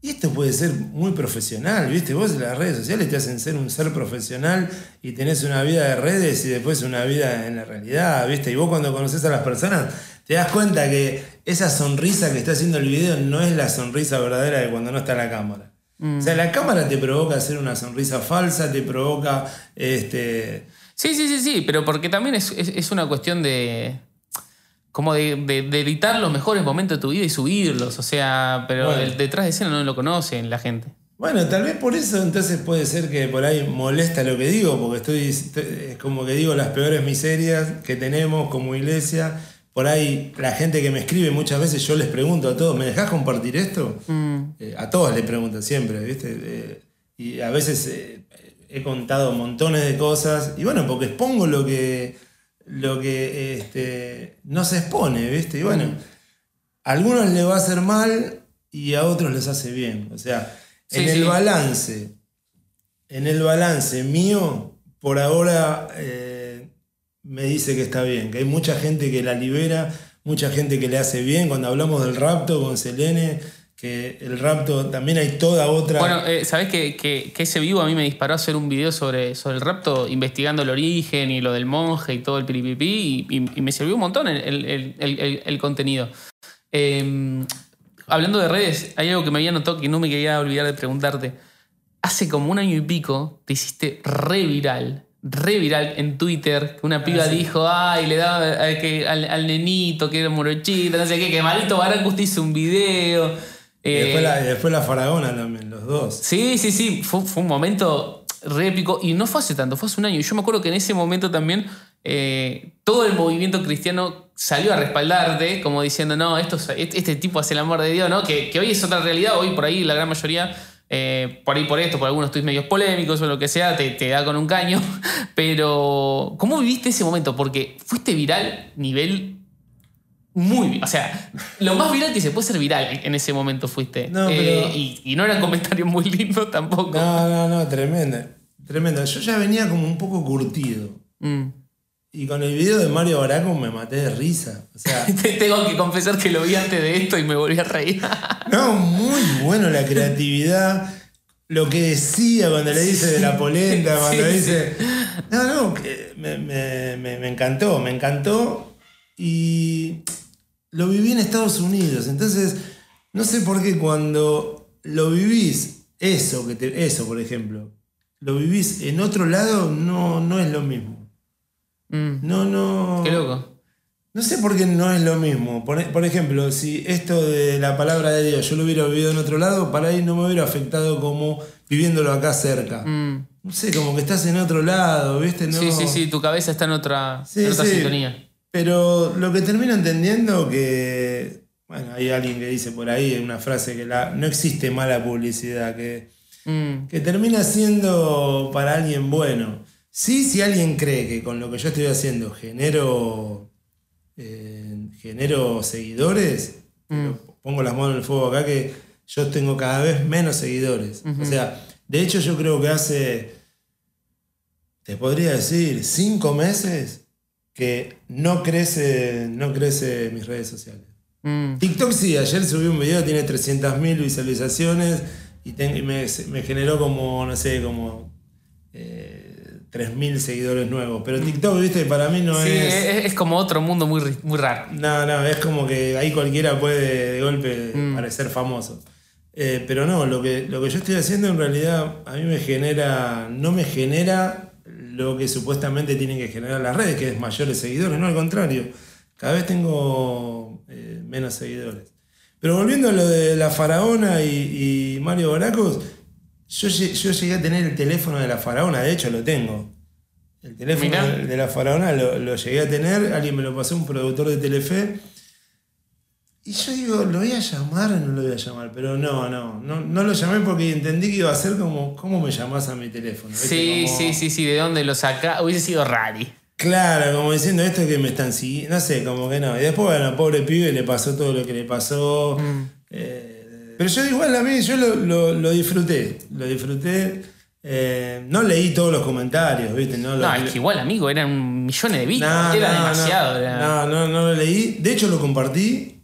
Y esto puede ser muy profesional, ¿viste? Vos en las redes sociales te hacen ser un ser profesional y tenés una vida de redes y después una vida en la realidad, ¿viste? Y vos cuando conoces a las personas te das cuenta que esa sonrisa que está haciendo el video no es la sonrisa verdadera de cuando no está la cámara. O sea, la cámara te provoca hacer una sonrisa falsa, te provoca este, Sí, sí, sí, sí, pero porque también es, es- es una cuestión de. como de, de- de editar los mejores momentos de tu vida y subirlos. O sea, pero Bueno. el detrás de escena no lo conocen la gente. Bueno, tal vez por eso entonces puede ser que por ahí molesta lo que digo, porque estoy, estoy- es como que digo las peores miserias que tenemos como iglesia. Por ahí la gente que me escribe muchas veces yo les pregunto a todos, ¿me dejás compartir esto? Eh, a todos les pregunto siempre, ¿viste? Eh, y a veces eh, he contado montones de cosas, y bueno, porque expongo lo que, lo que este, no se expone, ¿viste? Y bueno, a algunos les va a hacer mal y a otros les hace bien. O sea, en Sí, el balance, en el balance mío, por ahora me dice que está bien, que hay mucha gente que la libera, mucha gente que le hace bien. Cuando hablamos del rapto con Selene, que el rapto también hay toda otra. Bueno, eh, ¿sabés que, que- ese vivo a mí me disparó a hacer un video sobre, sobre el rapto, investigando el origen y lo del monje y todo el piripipí, y, y- me sirvió un montón el, el- el- el- contenido. Eh, hablando de redes, hay algo que me había notado que no me quería olvidar de preguntarte. Hace como un año y pico te hiciste re viral, re viral en Twitter, una piba sí. dijo, ay, le daba eh, que, al, al nenito que era morochito, no sé qué, que Marito Baracus te hizo un video. y, Eh, después la, y después la Faraona también, los dos. Sí, sí, sí, fue, fue un momento re épico y no fue hace tanto, fue hace un año. Y yo me acuerdo que en ese momento también eh, todo el movimiento cristiano salió a respaldarte, como diciendo, no, esto, es- este, este tipo hace el amor de Dios, ¿no? Que, que hoy es otra realidad, hoy por ahí la gran mayoría, eh, por ahí por esto, por algunos tweets medios polémicos o lo que sea, te, te da con un caño. Pero, ¿cómo viviste ese momento? Porque fuiste viral nivel muy O sea, lo más viral que se puede ser viral en ese momento fuiste. No, Eh, pero- y, y no eran comentarios muy lindos tampoco. No, no, no, tremenda. Tremenda. Yo ya venía como un poco curtido. Mm. Y con el video de Mario Baraco me maté de risa. O sea, Te- Tengo que confesar que lo vi antes de esto y me volví a reír. no, muy bueno la creatividad. Lo que decía cuando le dice de la polenta, cuando dice. No, no, que me, me- me- me encantó, me encantó. Y lo viví en Estados Unidos. Entonces, no sé por qué cuando lo vivís, eso, que te- eso por ejemplo, lo vivís en otro lado, no, no es lo mismo. Mm. No, no. Qué loco. No sé por qué no es lo mismo. Por, por ejemplo, si esto de la palabra de Dios yo lo hubiera vivido en otro lado, para ahí no me hubiera afectado como viviéndolo acá cerca. Mm. No sé, como que estás en otro lado, ¿viste? No- Sí, sí, sí, tu cabeza está en otra, Sí, en otra sí. sintonía. Pero lo que termino entendiendo que, bueno, hay alguien que dice por ahí una frase que la, no existe mala publicidad, que, Mm. que termina siendo para alguien bueno. Sí, si alguien cree que con lo que yo estoy haciendo genero, eh, genero seguidores, pero pongo las manos en el fuego acá que yo tengo cada vez menos seguidores. O sea, de hecho yo creo que hace, te podría decir, cinco meses que no crece, no crece mis redes sociales. Mm. TikTok sí, ayer subí un video, tiene 300.000 visualizaciones y, ten- y me, me generó como, no sé, como eh, 3.000 seguidores nuevos. Pero TikTok, viste, para mí no Sí, es... es, es como otro mundo muy, muy raro. No, no, es como que ahí cualquiera puede de golpe Mm. parecer famoso. Eh, pero no, lo que, lo que yo estoy haciendo en realidad a mí me genera, no me genera lo que supuestamente tienen que generar las redes, que es mayores seguidores, no al contrario, cada vez tengo eh, menos seguidores. Pero volviendo a lo de la faraona y, y Mario Baracos, yo, lle- yo llegué a tener el teléfono de la faraona, de hecho lo tengo. El teléfono Mirá. de, la faraona lo, lo llegué a tener, alguien me lo pasó, un productor de Telefe. Y yo digo, ¿lo voy a llamar o no lo voy a llamar? Pero no, no, no, no lo llamé porque entendí que iba a ser como, ¿cómo me llamás a mi teléfono? Sí, Como- sí, sí, sí. ¿De dónde lo saca? Hubiese sido rari. Claro, como diciendo esto que me están siguiendo, no sé, como que no. Y después, bueno, pobre pibe le pasó todo lo que le pasó. Mm. Eh, pero yo igual a mí, yo lo, lo- lo disfruté, lo disfruté. Eh, no leí todos los comentarios, ¿viste? No, lo- No, es que igual, amigo, eran millones de vistas. No, era no, demasiado. No, era- no, no, no lo leí. De hecho, lo compartí.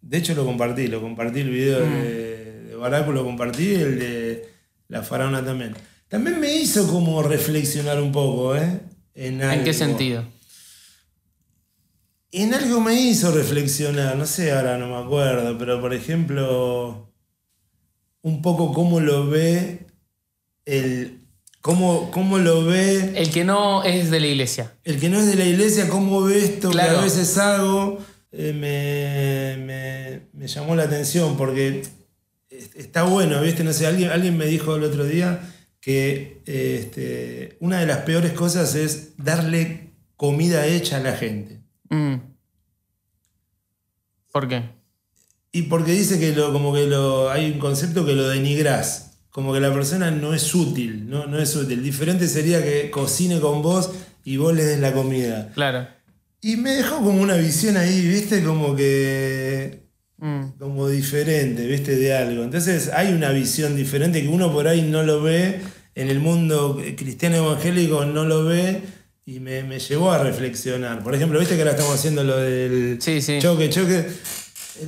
De hecho, lo compartí. Lo compartí el video Mm. de, de Baraco, lo compartí. El de la faraona también. También me hizo como reflexionar un poco, ¿eh? ¿En, ¿En qué sentido? En algo me hizo reflexionar. No sé, ahora no me acuerdo. Pero, por ejemplo, un poco cómo lo ve el. Cómo, cómo lo ve El que no es de la iglesia. el que no es de la iglesia, cómo ve esto que a veces hago, eh, me, me- me llamó la atención porque es- está bueno, ¿viste? No sé, alguien, alguien me dijo el otro día que este, una de las peores cosas es darle comida hecha a la gente. ¿Por qué? Y porque dice que lo, como que lo, hay un concepto que lo denigrás. Como que la persona no es útil, no, no es útil. Diferente sería que cocine con vos y vos le des la comida. Claro. Y me dejó como una visión ahí, ¿viste? Como que. Mm. como diferente, ¿viste? De algo. Entonces hay una visión diferente que uno por ahí no lo ve, en el mundo cristiano evangélico no lo ve, y me, me llevó a reflexionar. Por ejemplo, ¿viste que ahora estamos haciendo lo del Sí, sí. choque, choque?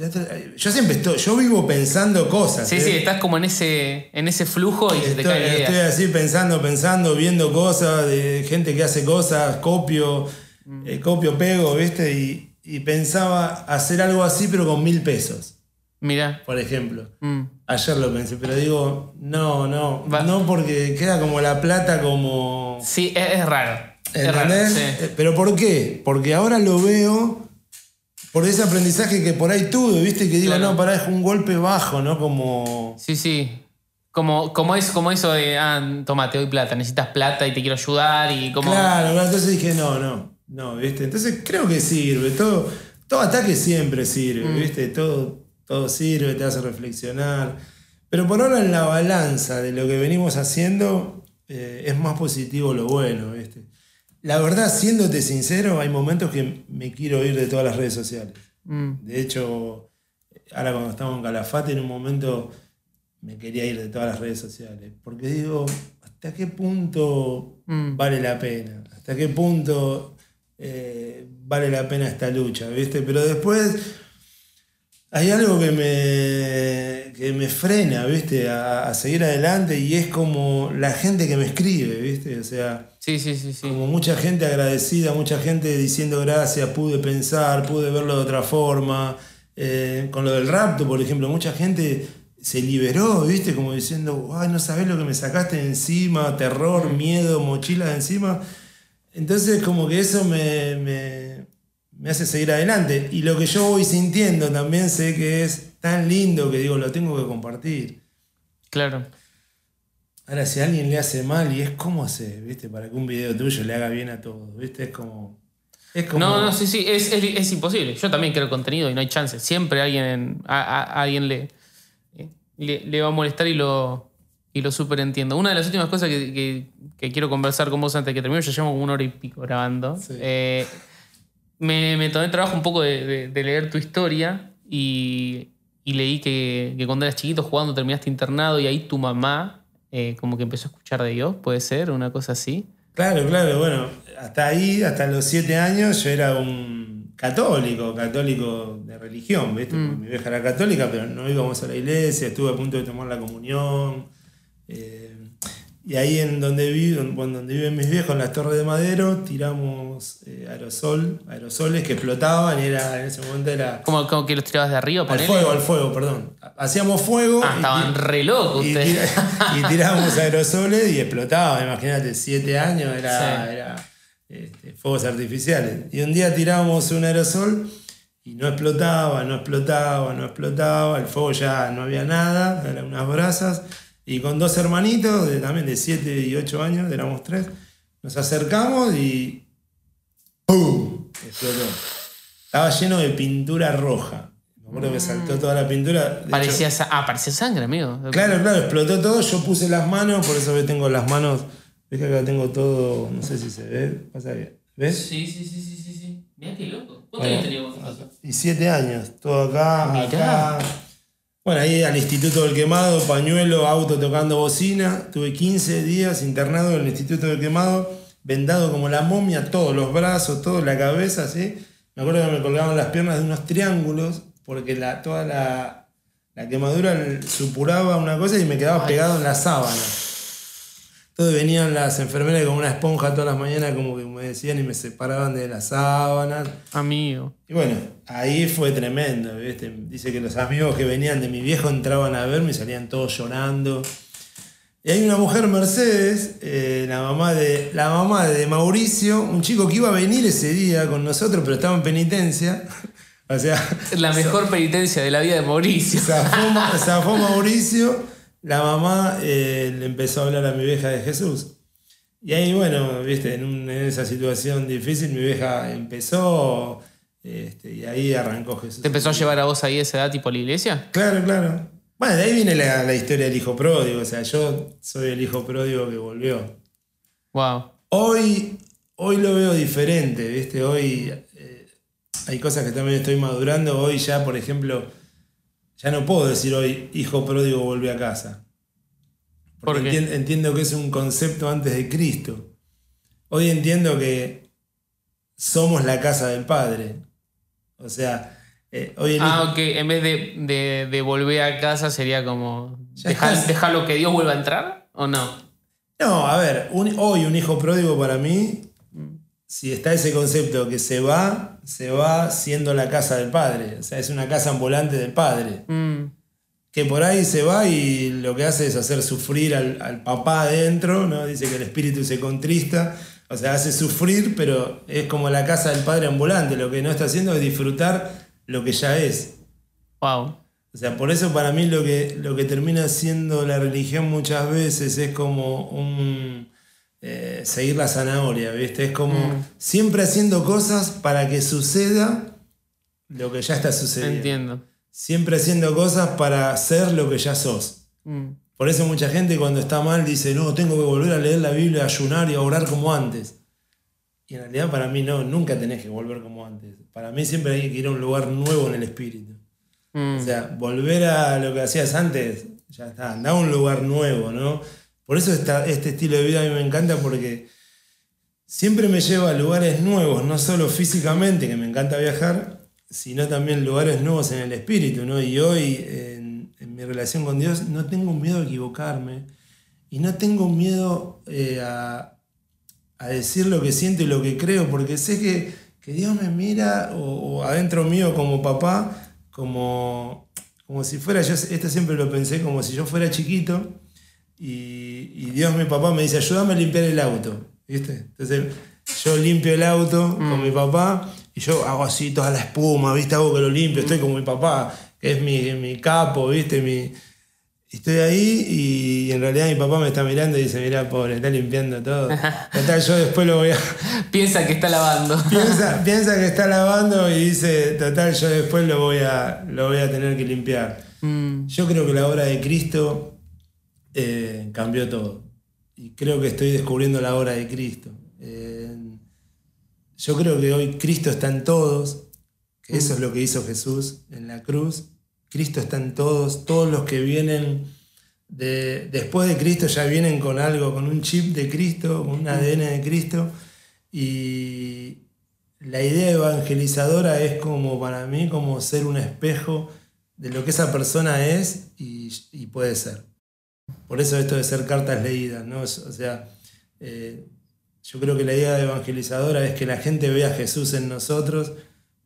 Otro- yo siempre estoy, yo vivo pensando cosas. Sí, ¿eh? sí, estás como en ese, en ese flujo y se te Estoy, cae idea. estoy así pensando, pensando, viendo cosas, de gente que hace cosas, copio, Mm. eh, copio, pego, ¿viste? Y, y pensaba hacer algo así, pero con mil pesos, Mira. por ejemplo. Mm. Ayer lo pensé, pero digo, no, no, Va- no porque queda como la plata como... Sí, es, es raro. ¿Entendés? sí. Eh, ¿Pero por qué? Porque ahora lo veo por ese aprendizaje que por ahí tuve, ¿viste? Que digo, Claro. no, pará, es un golpe bajo, ¿no? Como... Sí, sí. Como, como, es, como eso de, ah, toma, te doy plata, necesitas plata y te quiero ayudar y como... Claro, claro, entonces dije, no, no, no, ¿viste? Entonces creo que sirve, todo, todo ataque siempre sirve, Mm. ¿viste? Todo, todo sirve, te hace reflexionar. Pero por ahora en la balanza de lo que venimos haciendo eh, es más positivo lo bueno, ¿viste? La verdad, siéndote sincero, hay momentos que me quiero ir de todas las redes sociales. Mm. De hecho, ahora cuando estamos en Calafate, en un momento me quería ir de todas las redes sociales. Porque digo, ¿hasta qué punto Mm. vale la pena? ¿Hasta qué punto eh, vale la pena esta lucha? ¿Viste? Pero después hay algo que me, que me frena, ¿viste? A, a seguir adelante y es como la gente que me escribe, ¿viste? O sea, Sí, sí, sí, sí. como mucha gente agradecida, mucha gente diciendo gracias, pude pensar, pude verlo de otra forma. Eh, con lo del rapto, por ejemplo, mucha gente se liberó, ¿viste? Como diciendo, ay, no sabés lo que me sacaste de encima, terror, miedo, mochila de encima. Entonces, como que eso me, me, me hace seguir adelante. Y lo que yo voy sintiendo también sé que es tan lindo que digo, lo tengo que compartir. Claro. Ahora, si a alguien le hace mal, y es cómo hace, ¿viste? Para que un video tuyo le haga bien a todos, ¿viste? Es como. Es como. No, no, sí, sí, es, es, es imposible. Yo también creo contenido y no hay chance. Siempre alguien, a, a- a alguien le, le, le va a molestar y lo, y lo súper entiendo. Una de las últimas cosas que, que- que quiero conversar con vos antes de que termine, ya llevamos como una hora y pico grabando. Sí. Eh, me, me tomé el trabajo un poco de, de- de leer tu historia y, y leí que, que cuando eras chiquito jugando terminaste internado y ahí tu mamá eh, como que empezó a escuchar de Dios, puede ser, una cosa así. Claro, claro, bueno, hasta ahí, hasta los siete años, yo era un. católico, católico de religión, ¿viste? Mm. Mi vieja era católica, pero no íbamos a la iglesia, estuve a punto de tomar la comunión. eh, y ahí en donde, vivo, en donde viven mis viejos, en las Torres de Madero, tiramos eh, aerosol, aerosoles que explotaban y era, en ese momento era... Como, como que los tirabas de arriba, Al fuego, al fuego, perdón. Hacíamos fuego Ah, y- estaban re locos y, ustedes. y tirábamos aerosoles y explotaba. Imagínate, siete años era, Sí. era, este, fuegos artificiales. Y un día tirábamos un aerosol y no explotaba, no explotaba, no explotaba. El fuego ya no había nada, eran unas brasas. Y con dos hermanitos, de, también de siete y ocho años, éramos tres, nos acercamos y ¡pum! Explotó. Estaba lleno de pintura roja. Me acuerdo que saltó toda la pintura. De hecho, Parecía, sa- ah, parecía sangre, amigo. Claro, claro, explotó todo. Yo puse las manos, por eso que tengo las manos. Ves que acá tengo todo, no sé si se ve. Pasa bien. ¿Ves? Sí, sí, sí, sí, sí, sí. Mirá qué loco. ¿Cuántos Bueno, años teníamos nosotros? Y siete años, todo acá, Mirá. acá. Bueno, ahí al Instituto del Quemado, pañuelo, auto tocando bocina. Tuve 15 días internado en el Instituto del Quemado, vendado como la momia, todos los brazos, toda la cabeza, así. Me acuerdo que me colgaban las piernas de unos triángulos, porque la, toda la, la quemadura supuraba una cosa y me quedaba pegado en la sábana. Entonces venían las enfermeras con una esponja todas las mañanas, como que me decían, y me separaban de las sábanas. Amigo. Y bueno, ahí fue tremendo, ¿viste? Dice que los amigos que venían de mi viejo entraban a verme y salían todos llorando. Y hay una mujer, Mercedes, eh, la, mamá de, la mamá de Mauricio, un chico que iba a venir ese día con nosotros, pero estaba en penitencia. O sea, La mejor penitencia de la vida de Mauricio. zafó, zafó Mauricio, la mamá eh, le empezó a hablar a mi vieja de Jesús. Y ahí, bueno, viste, en, un- en esa situación difícil, mi vieja empezó este, y ahí arrancó Jesús. ¿Te empezó a llevar a vos ahí esa edad tipo a la iglesia? Claro, claro. Bueno, de ahí viene la, la historia del hijo pródigo. O sea, yo soy el hijo pródigo que volvió. Wow. Hoy, hoy lo veo diferente, ¿viste? Hoy eh, hay cosas que también estoy madurando. Hoy ya, por ejemplo, ya no puedo decir hoy hijo pródigo volvió a casa. Porque ¿Por qué? entien- entiendo que es un concepto antes de Cristo. Hoy entiendo que somos la casa del Padre. O sea, eh, hoy Ah, ok. En vez de, de, de volver a casa sería como. Dejar, dejarlo que Dios vuelva a entrar o no? No, a ver, un- hoy un hijo pródigo para mí, si está ese concepto que se va, se va siendo la casa del padre. O sea, es una casa ambulante del padre. Mm, Que por ahí se va y lo que hace es hacer sufrir al, al papá adentro, ¿no? Dice que el espíritu se contrista. O sea, hace sufrir, pero es como la casa del padre ambulante. Lo que no está haciendo es disfrutar lo que ya es. wow. O sea, por eso para mí lo que, lo que termina siendo la religión muchas veces es como un eh, seguir la zanahoria, ¿viste? Es como Mm. siempre haciendo cosas para que suceda lo que ya está sucediendo. Entiendo. Siempre haciendo cosas para ser lo que ya sos. Mm, Por eso mucha gente cuando está mal dice, no, tengo que volver a leer la Biblia, a ayunar y a orar como antes. Y en realidad para mí no, nunca tenés que volver como antes. Para mí siempre hay que ir a un lugar nuevo en el espíritu. mm. O sea, volver a lo que hacías antes, ya está, anda a un lugar nuevo, ¿no? Por eso este estilo de vida a mí me encanta porque siempre me lleva a lugares nuevos, no solo físicamente, que me encanta viajar, sino también lugares nuevos en el espíritu, ¿no? Y hoy, en, mi relación con Dios, no tengo miedo a equivocarme y no tengo miedo eh, a, decir lo que siento y lo que creo, porque sé que, que Dios me mira o adentro mío como papá, como, como si fuera, yo esto siempre lo pensé, como si yo fuera chiquito y, y Dios, mi papá, me dice, ayúdame a limpiar el auto, ¿viste? Entonces yo limpio el auto con mi papá y yo hago así toda la espuma, ¿viste? Hago que lo limpio, estoy con mi papá, que es mi, mi capo, ¿viste? Mi, Estoy ahí y en realidad mi papá me está mirando y dice, mira, pobre, está limpiando todo. Total, yo después lo voy a... Piensa que está lavando. piensa, piensa que está lavando y dice, total, yo después lo voy a, lo voy a tener que limpiar. Mm, Yo creo que la obra de Cristo eh, cambió todo. Y creo que estoy descubriendo la obra de Cristo. Yo creo que hoy Cristo está en todos, que eso es lo que hizo Jesús en la cruz. Cristo está en todos, todos los que vienen de, después de Cristo ya vienen con algo, con un chip de Cristo, con un ADN de Cristo. Y la idea evangelizadora es como para mí como ser un espejo de lo que esa persona es y, y puede ser. Por eso esto de ser cartas leídas, ¿no? O sea, eh, yo creo que la idea evangelizadora es que la gente vea a Jesús en nosotros,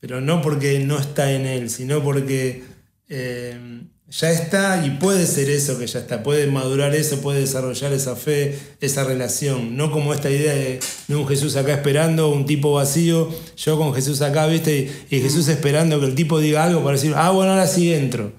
pero no porque no está en Él, sino porque eh, ya está y puede ser eso que ya está, puede madurar eso, puede desarrollar esa fe, esa relación, no como esta idea de, un Jesús acá esperando, un tipo vacío, yo con Jesús acá, viste, y, Jesús esperando que el tipo diga algo para decir, ah, bueno, ahora sí entro.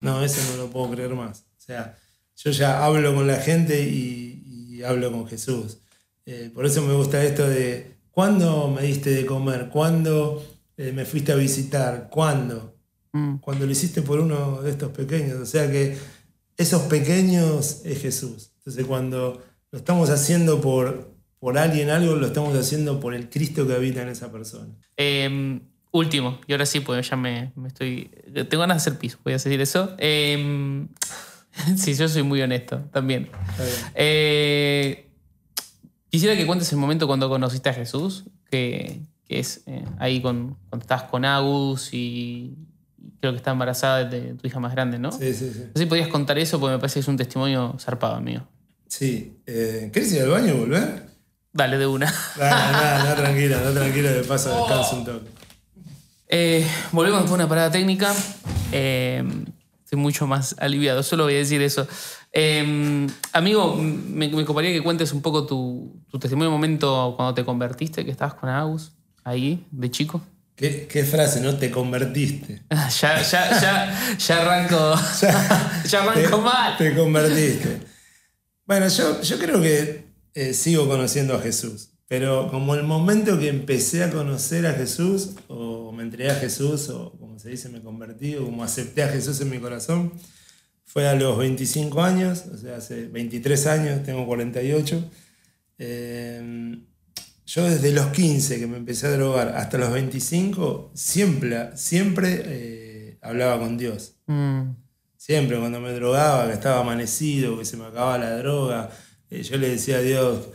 No, eso no lo puedo creer más. O sea, yo ya hablo con la gente y, hablo con Jesús. Eh, por eso me gusta esto de, ¿cuándo me diste de comer? ¿Cuándo eh, me fuiste a visitar? ¿Cuándo? Mm. cuando lo hiciste por uno de estos pequeños. O sea que esos pequeños es Jesús. Entonces cuando lo estamos haciendo por, por alguien algo, lo estamos haciendo por el Cristo que habita en esa persona. Em, último, y ahora sí, pues ya me, estoy... Tengo ganas de hacer piso, voy a decir eso. Sí, yo soy muy honesto también. Eh, quisiera que cuentes el momento cuando conociste a Jesús, que, es eh, ahí con, cuando estás con Agus y, creo que está embarazada de tu hija más grande, ¿no? Sí, sí, sí. No sé si podías contar eso porque me parece que es un testimonio zarpado mío. Sí. Eh, ¿Querés ir al baño y volver? Dale, de una. Nada, nada, no, tranquilo, no, tranquilo, de paso descanso un toque. Eh, volvemos con una parada técnica. Eh, estoy mucho más aliviado, solo voy a decir eso. amigo, me, me coparía que cuentes un poco tu, tu testimonio momento cuando te convertiste, que estabas con Agus, ahí, de chico. ¿Qué, frase, no? Te convertiste. ya, ya, ya, ya arranco. ya, arranco mal. Te convertiste. Bueno, yo, yo creo que eh, sigo conociendo a Jesús. Pero como el momento que empecé a conocer a Jesús, o me entregué a Jesús, o como se dice, me convertí, o como acepté a Jesús en mi corazón, fue a los 25 años, o sea, hace 23 años, tengo 48. Eh, yo desde los 15 que me empecé a drogar hasta los 25, siempre, siempre eh, hablaba con Dios. Mm. Siempre cuando me drogaba, que estaba amanecido, que se me acababa la droga, eh, yo le decía a Dios,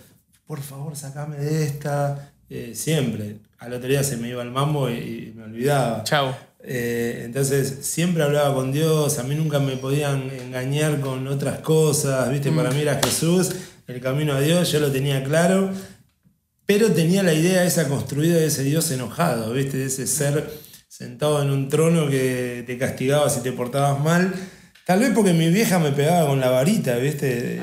por favor, sacame de esta. Eh, siempre. Al otro día se me iba el mambo y, me olvidaba. Chao. Entonces siempre hablaba con Dios, a mí nunca me podían engañar con otras cosas, ¿viste? Para mm. mí era Jesús, el camino a Dios, yo lo tenía claro pero tenía la idea esa construida de ese Dios enojado, ¿viste? De ese ser sentado en un trono que te castigaba si te portabas mal. Tal vez porque mi vieja me pegaba con la varita, ¿viste?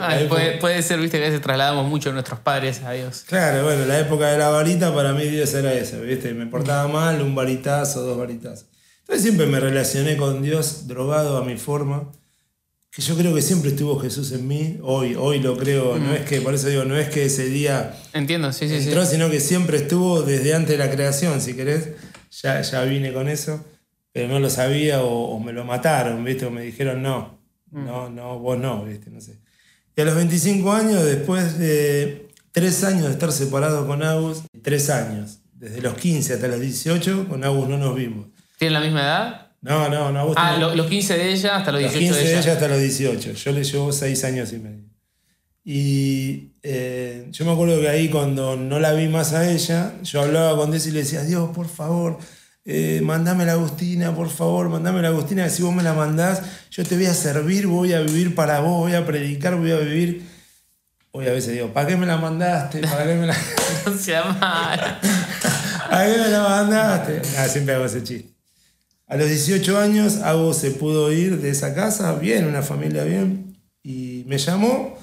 puede, ser, ¿viste? Que a veces trasladamos mucho a nuestros padres a Dios. Claro, bueno, la época de la varita para mí Dios era eso, ¿viste? Me portaba mal, un varitazo, dos varitazos. Entonces siempre me relacioné con Dios drogado a mi forma que yo creo que siempre estuvo Jesús en mí, hoy, hoy lo creo, no es que, por eso digo, no es que ese día Entiendo, sí, sí, entró, sino que siempre estuvo desde antes de la creación, si querés, ya, ya vine con eso, pero no lo sabía o, me lo mataron, ¿viste? O me dijeron no, mm. no, no, vos no, ¿viste? No sé. Y a los 25 años, después de tres años de estar separado con Agus, tres años, desde los 15 hasta los 18, con Agus no nos vimos. ¿Tienen la misma edad? No, no, no. ah, los 15 de ella hasta los 18 los 15 de ella. hasta los 18. Yo le llevo 6 años y medio. Y eh, yo me acuerdo que ahí cuando no la vi más a ella, yo hablaba con Dios y le decía, Dios, por favor, eh, mandame la Agustina, por favor, mandame la Agustina, que si vos me la mandás, yo te voy a servir, voy a vivir para vos, voy a predicar, voy a vivir. Hoy a veces digo, ¿para qué me la mandaste? ¿Para qué me la... no. ¿Para qué me la mandaste? Ah, siempre hago ese chiste. A los 18 años, Ago se pudo ir de esa casa, bien, una familia bien, y me llamó,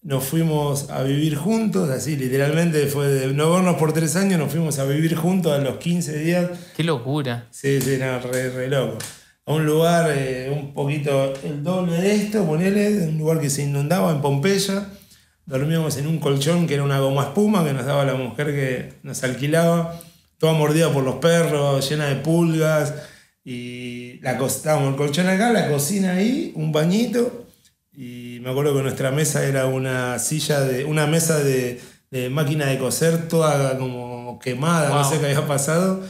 nos fuimos a vivir juntos, así literalmente fue de no vernos por tres años, nos fuimos a vivir juntos a los 15 días. ¡Qué locura! Sí, sí, no, re, loco. A un lugar eh, un poquito el doble de esto, ponele, un lugar que se inundaba en Pompeya. Dormíamos en un colchón que era una goma espuma que nos daba la mujer que nos alquilaba, toda mordida por los perros, llena de pulgas y la estábamos el colchón acá, la cocina ahí, un bañito. Y me acuerdo que nuestra mesa era una silla de. una mesa de, máquina de coser, toda como quemada, no sé qué había pasado.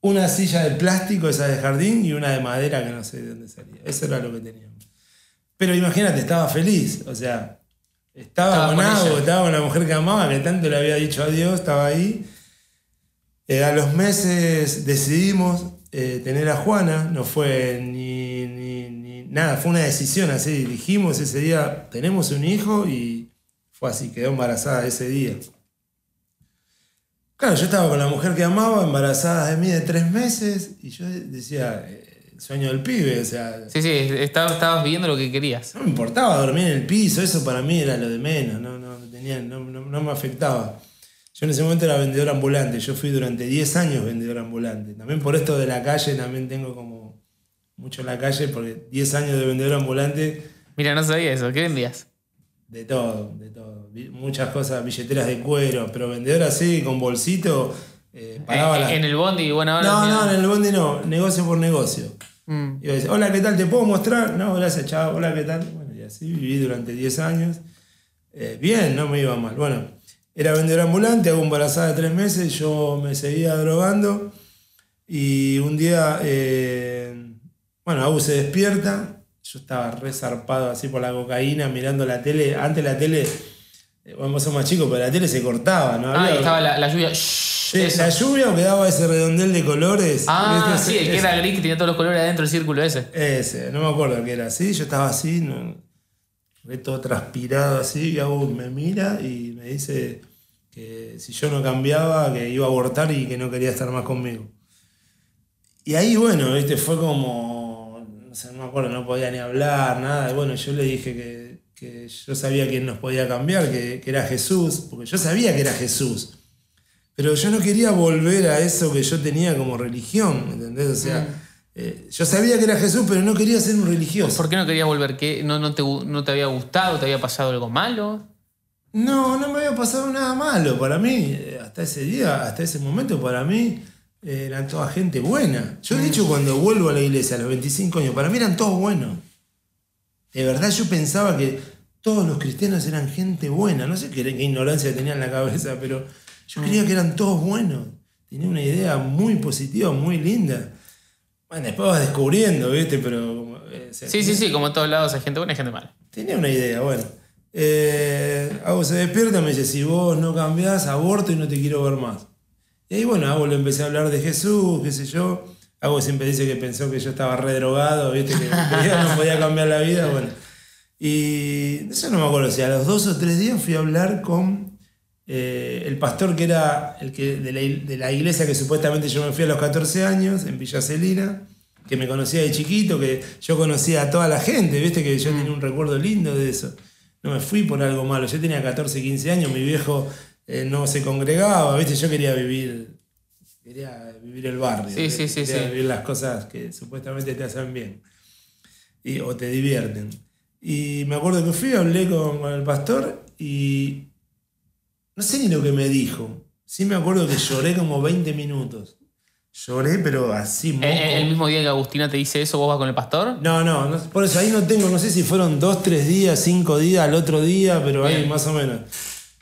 Una silla de plástico, esa de jardín, y una de madera que no sé de dónde salía. Eso era lo que teníamos. Pero imagínate, estaba feliz. O sea, estaba, con algo, estaba con la mujer que amaba, que tanto le había dicho adiós, estaba ahí. Eh, a los meses decidimos eh, tener a Juana, no fue ni, ni- ni nada, fue una decisión así, dijimos ese día, tenemos un hijo y fue así, quedó embarazada ese día. Claro, yo estaba con la mujer que amaba, embarazada de mí de tres meses, y yo decía, eh, el sueño del pibe, o sea, Sí, sí, estabas, estabas viviendo lo que querías. no me importaba dormir en el piso, eso para mí era lo de menos, no, no, tenía, no, no- no me afectaba. Yo en ese momento era vendedor ambulante, yo fui durante 10 años vendedor ambulante. También por esto de la calle, también tengo como mucho en la calle, porque 10 años de vendedor ambulante, Mira, no sabía eso. ¿Qué vendías? de todo, de todo. Muchas cosas, billeteras de cuero, pero vendedor así, con bolsito, eh, pagaba en, la- en el bondi bueno, ahora. No, no, en el bondi no, negocio por negocio. Mm. Y decía, hola, ¿qué tal? ¿Te puedo mostrar? No, gracias, chao, hola, ¿qué tal? Bueno, y así viví durante 10 años. Eh, bien, no me iba mal. Bueno, era vendedor ambulante, hago embarazada de tres meses, yo me seguía drogando y un día, eh, bueno, Abu se despierta, yo estaba resarpado así por la cocaína, mirando la tele, antes la tele, eh, bueno, vos sos más chicos, pero la tele se cortaba, ¿no? Ah, Había- y estaba la, la lluvia. Sí, la lluvia o quedaba ese redondel de colores. Ah, sí, el que Ese- era gris que tenía todos los colores adentro del círculo ese. ese, no me acuerdo qué era así. Yo estaba así, no, todo transpirado así. Y Abu me mira y me dice que si yo no cambiaba, que iba a abortar y que no quería estar más conmigo. Y ahí, bueno, ¿viste? fue como. No sé, no me acuerdo, no podía ni hablar, nada. Y bueno, yo le dije que, que yo sabía quién nos podía cambiar, que, que era Jesús, porque yo sabía que era Jesús. Pero yo no quería volver a eso que yo tenía como religión, ¿entendés? O sea, eh, yo sabía que era Jesús, pero no quería ser un religioso. ¿Por qué no querías volver? ¿Qué? ¿No, no, te, ¿No te había gustado? ¿Te había pasado algo malo? No, no me había pasado nada malo. Para mí, eh, hasta ese día, hasta ese momento, para mí eh, eran toda gente buena. Yo, de hecho, cuando vuelvo a la iglesia a los 25 años, para mí eran todos buenos. De verdad, yo pensaba que todos los cristianos eran gente buena. No sé qué, qué ignorancia tenía en la cabeza, pero yo creía que eran todos buenos. Tenía una idea muy positiva, muy linda. Bueno, después vas descubriendo, ¿viste? Pero. como, eh, Sí, sí, sí, como en todos lados hay gente buena y gente mala. Tenía una idea, bueno. Eh, Abu se despierta, me dice, si vos no cambiás, aborto y no te quiero ver más. Y ahí, bueno, Abu le empecé a hablar de Jesús, qué sé yo. Abu siempre dice que pensó que yo estaba re drogado, ¿viste? Que, no podía cambiar la vida, bueno. Y eso no me acuerdo, si a los dos o tres días fui a hablar con eh, el pastor que era el que de la, de la iglesia que supuestamente yo me fui a los 14 años, en Villa Celina, que me conocía de chiquito, que yo conocía a toda la gente, viste que yo tenía un recuerdo lindo de eso. No me fui por algo malo, yo tenía 14, 15 años, mi viejo eh, no se congregaba, viste, yo quería vivir, quería vivir el barrio, Sí, sí, sí, quería vivir las cosas que supuestamente te hacen bien y, o te divierten. Y me acuerdo que fui, hablé con, con el pastor y no sé ni lo que me dijo. Sí me acuerdo que lloré como 20 minutos. Lloré, pero así, moco. El mismo día que Agustina te dice eso, vos vas con el pastor. No, no, no, por eso ahí no tengo, no sé si fueron dos, tres días, cinco días, al otro día, pero ahí más o menos.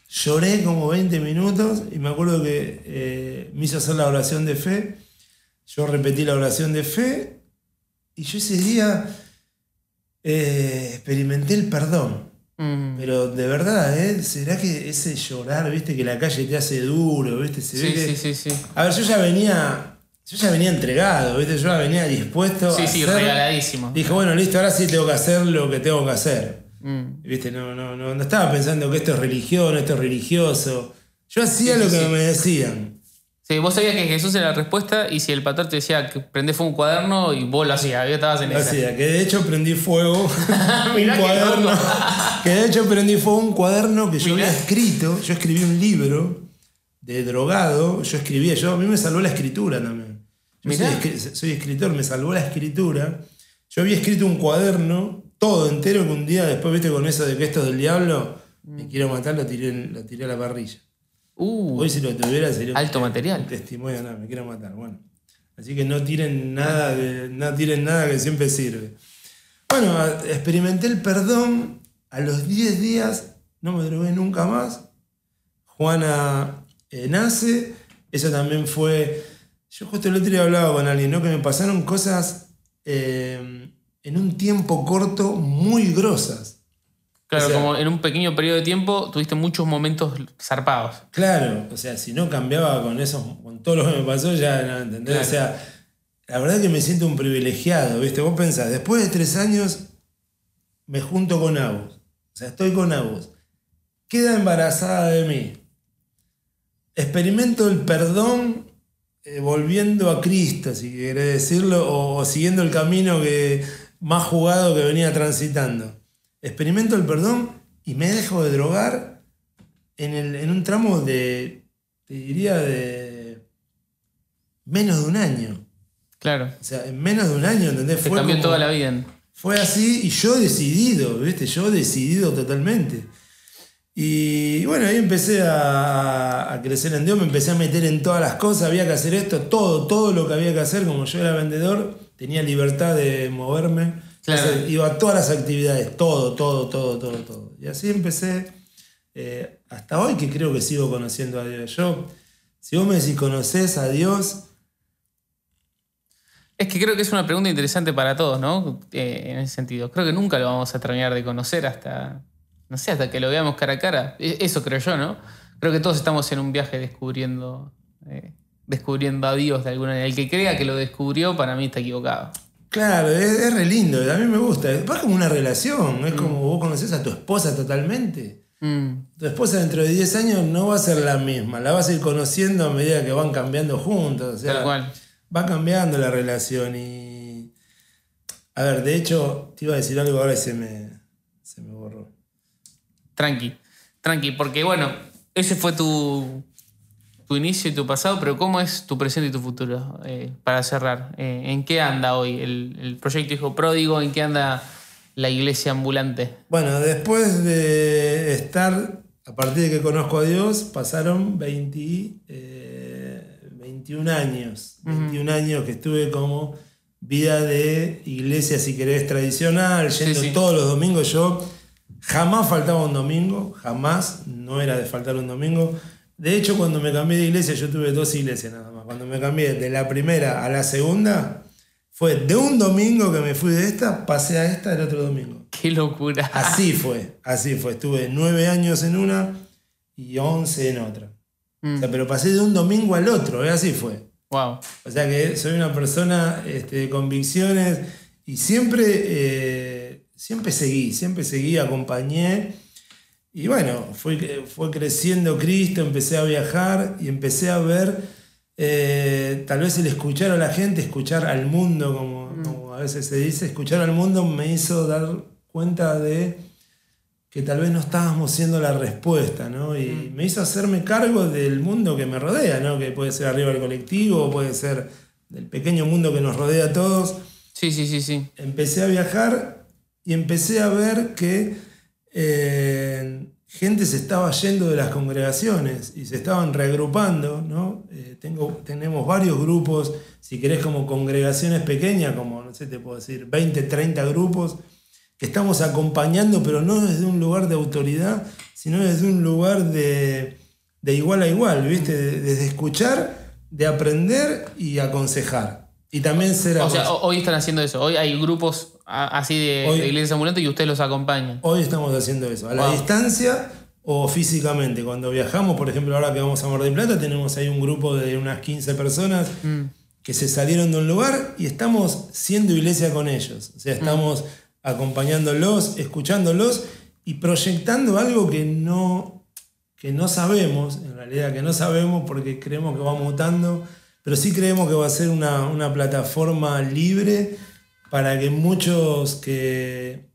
Lloré como 20 minutos y me acuerdo que eh, me hizo hacer la oración de fe. Yo repetí la oración de fe y yo ese día eh, experimenté el perdón. Mm. Pero de verdad, ¿eh? ¿será que ese llorar, viste, que la calle te hace duro, viste? Se ve Sí, que- sí, sí, sí. A ver, yo ya venía, yo ya venía entregado, viste, yo ya venía dispuesto Sí, a sí, hacer- regaladísimo. Dije, bueno, listo, ahora sí tengo que hacer lo que tengo que hacer. Mm. Viste, no, no, no, no estaba pensando que esto es religión, esto es religioso. Yo hacía Sí, lo que sí. me decían. Sí, vos sabías que Jesús era la respuesta y si el pastor te decía que prendés fuego un cuaderno y vos lo hacías, ya estabas en Lo esa. hacía, que de hecho prendí fuego un cuaderno. que de hecho prendí fuego un cuaderno que yo Mirá. había escrito. Yo escribí un libro de drogado. Yo escribía, yo, a mí me salvó la escritura también. Soy, escritor, me salvó la escritura. Yo había escrito un cuaderno, todo entero, que un día después, viste, con eso de que esto es del diablo, me quiero matar, lo tiré, lo tiré a la parrilla. Uh, Hoy si lo tuviera sería un- alto material. testimonio, no, me quiero matar. Bueno. Así que no tiren nada, de- no tiren nada que siempre sirve. Bueno, experimenté el perdón. A los 10 días no me drogué nunca más. Juana eh, nace. Eso también fue. Yo justo el otro día hablaba con alguien, ¿no? Que me pasaron cosas eh, en un tiempo corto muy grosas. Claro, O sea, como en un pequeño periodo de tiempo tuviste muchos momentos zarpados. Claro, o sea, si no cambiaba con eso, con todo lo que me pasó, ya no entendés. Claro. O sea, la verdad que me siento un privilegiado, ¿viste? Vos pensás, después de tres años me junto con Agus. O sea, estoy con Agus. Queda embarazada de mí. Experimento el perdón eh, volviendo a Cristo, si querés decirlo, o, o siguiendo el camino que, más jugado que venía transitando. Experimento el perdón y me dejo de drogar en, el- en un tramo de, te diría, de menos de un año. Claro. O sea, en menos de un año, ¿entendés? Te cambió como- toda la vida. fue así y yo decidido, ¿viste? Yo decidido totalmente. Y bueno, ahí empecé a, a crecer en Dios, me empecé a meter en todas las cosas, había que hacer esto, todo, todo lo que había que hacer, como yo era vendedor, tenía libertad de moverme, Claro. Entonces, iba a todas las actividades, todo, todo, todo, todo, todo. Y así empecé eh, hasta hoy que creo que sigo conociendo a Dios. Yo, si vos me decís, ¿conoces a Dios? Es que creo que es una pregunta interesante para todos, ¿no? Eh, en ese sentido. Creo que nunca lo vamos a terminar de conocer hasta, no sé, hasta que lo veamos cara a cara. E- Eso creo yo, ¿no? Creo que todos estamos en un viaje descubriendo, eh, descubriendo a Dios de alguna manera. El que crea que lo descubrió, para mí está equivocado. Claro, es, es re lindo, a mí me gusta. Es como una relación, es como vos conoces a tu esposa totalmente. Mm, Tu esposa dentro de 10 años no va a ser la misma, la vas a ir conociendo a medida que van cambiando juntos. O sea, tal cual. va cambiando la relación y... A ver, de hecho, te iba a decir algo ahora y se me. Tranqui, tranqui, porque bueno, ese fue tu, tu inicio y tu pasado, pero ¿cómo es tu presente y tu futuro? Eh, para cerrar, Eh, ¿en qué anda hoy el, el proyecto Hijo Pródigo? ¿En qué anda la iglesia ambulante? Bueno, después de estar, a partir de que conozco a Dios, pasaron 20, eh, 21 años. 21 años que estuve como vida de iglesia, si querés, tradicional, yendo sí. todos los domingos. Yo jamás faltaba un domingo, jamás, no era de faltar un domingo. De hecho, cuando me cambié de iglesia, yo tuve dos iglesias nada más. Cuando me cambié de la primera a la segunda, fue de un domingo que me fui de esta, pasé a esta el otro domingo. ¡Qué locura! Así fue, así fue. Estuve nueve años en una y once en otra. O sea, pero pasé de un domingo al otro, ¿eh? así fue. Wow. O sea que soy una persona este, de convicciones y siempre, eh, siempre seguí, siempre seguí, acompañé. Y bueno, fue, fue creciendo Cristo, empecé a viajar y empecé a ver, eh, tal vez el escuchar a la gente, escuchar al mundo, como, como a veces se dice, escuchar al mundo me hizo dar cuenta de que tal vez no estábamos siendo la respuesta, ¿no? Y me hizo hacerme cargo del mundo que me rodea, ¿no? Que puede ser arriba del colectivo, puede ser del pequeño mundo que nos rodea a todos. Sí, sí, sí, sí. Empecé a viajar y empecé a ver que eh, gente se estaba yendo de las congregaciones y se estaban reagrupando, ¿no? Eh, tengo, tenemos varios grupos, si querés como congregaciones pequeñas, como, no sé, te puedo decir, 20, 30 grupos, que estamos acompañando, pero no desde un lugar de autoridad, sino desde un lugar de, de igual a igual, ¿viste? De- desde escuchar, de aprender y aconsejar. Y también ser O sea, hoy están haciendo eso. Hoy hay grupos así de, Hoy- de iglesias ambulantes y ustedes los acompañan. Hoy estamos haciendo eso, a la Wow. distancia o físicamente. Cuando viajamos, por ejemplo, ahora que vamos a Mar del Plata, tenemos ahí un grupo de unas 15 personas Mm. que se salieron de un lugar y estamos siendo iglesia con ellos. O sea, estamos acompañándolos, escuchándolos y proyectando algo que no, que no sabemos, en realidad que no sabemos porque creemos que va mutando, pero sí creemos que va a ser una, una plataforma libre para que muchos que,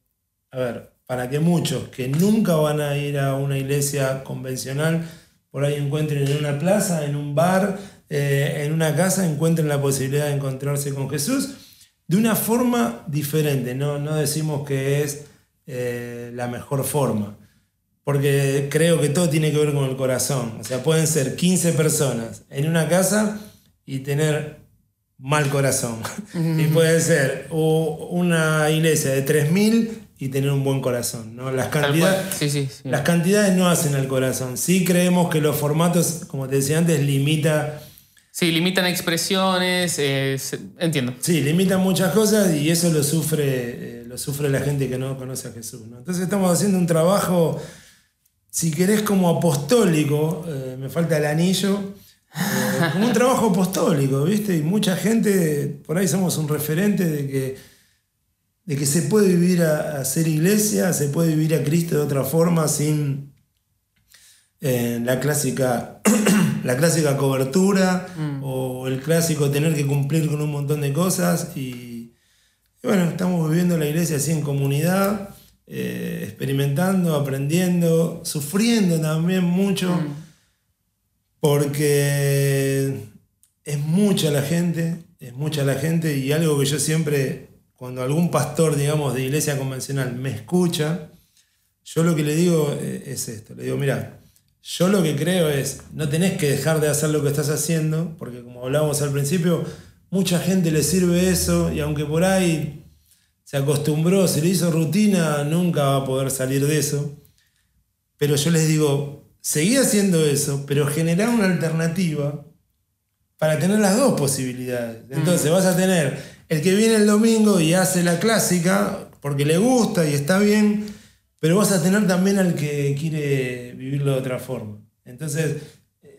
a ver, para que muchos que nunca van a ir a una iglesia convencional, por ahí encuentren en una plaza, en un bar, eh, en una casa, encuentren la posibilidad de encontrarse con Jesús de una forma diferente. No, no decimos que es eh, la mejor forma, porque creo que todo tiene que ver con el corazón. O sea, pueden ser 15 personas en una casa y tener mal corazón. y puede ser u- una iglesia de 3.000 y tener un buen corazón. ¿no? Las, cantidades, cual. Sí, sí, sí. las cantidades no hacen al corazón. Sí creemos que los formatos, como te decía antes, limita Sí, limitan expresiones, eh, entiendo. Sí, limitan muchas cosas y eso lo sufre, eh, lo sufre la gente que no conoce a Jesús. ¿no? Entonces estamos haciendo un trabajo, si querés, como apostólico, eh, me falta el anillo, como un trabajo apostólico, ¿viste? Y mucha gente, por ahí somos un referente de que, de que se puede vivir a, a ser iglesia, se puede vivir a Cristo de otra forma sin eh, la clásica la clásica cobertura o el clásico tener que cumplir con un montón de cosas y, y bueno, estamos viviendo la iglesia así en comunidad, eh, experimentando, aprendiendo, sufriendo también mucho, porque es mucha la gente, es mucha la gente y algo que yo siempre, cuando algún pastor, digamos, de iglesia convencional me escucha, yo lo que le digo eh, es esto, le digo, mira, yo lo que creo es, no tenés que dejar de hacer lo que estás haciendo, porque como hablábamos al principio, mucha gente le sirve eso y aunque por ahí se acostumbró, se le hizo rutina, nunca va a poder salir de eso. Pero yo les digo, seguí haciendo eso, pero generá una alternativa para tener las dos posibilidades. Entonces vas a tener el que viene el domingo y hace la clásica porque le gusta y está bien, pero vas a tener también al que quiere vivirlo de otra forma. Entonces,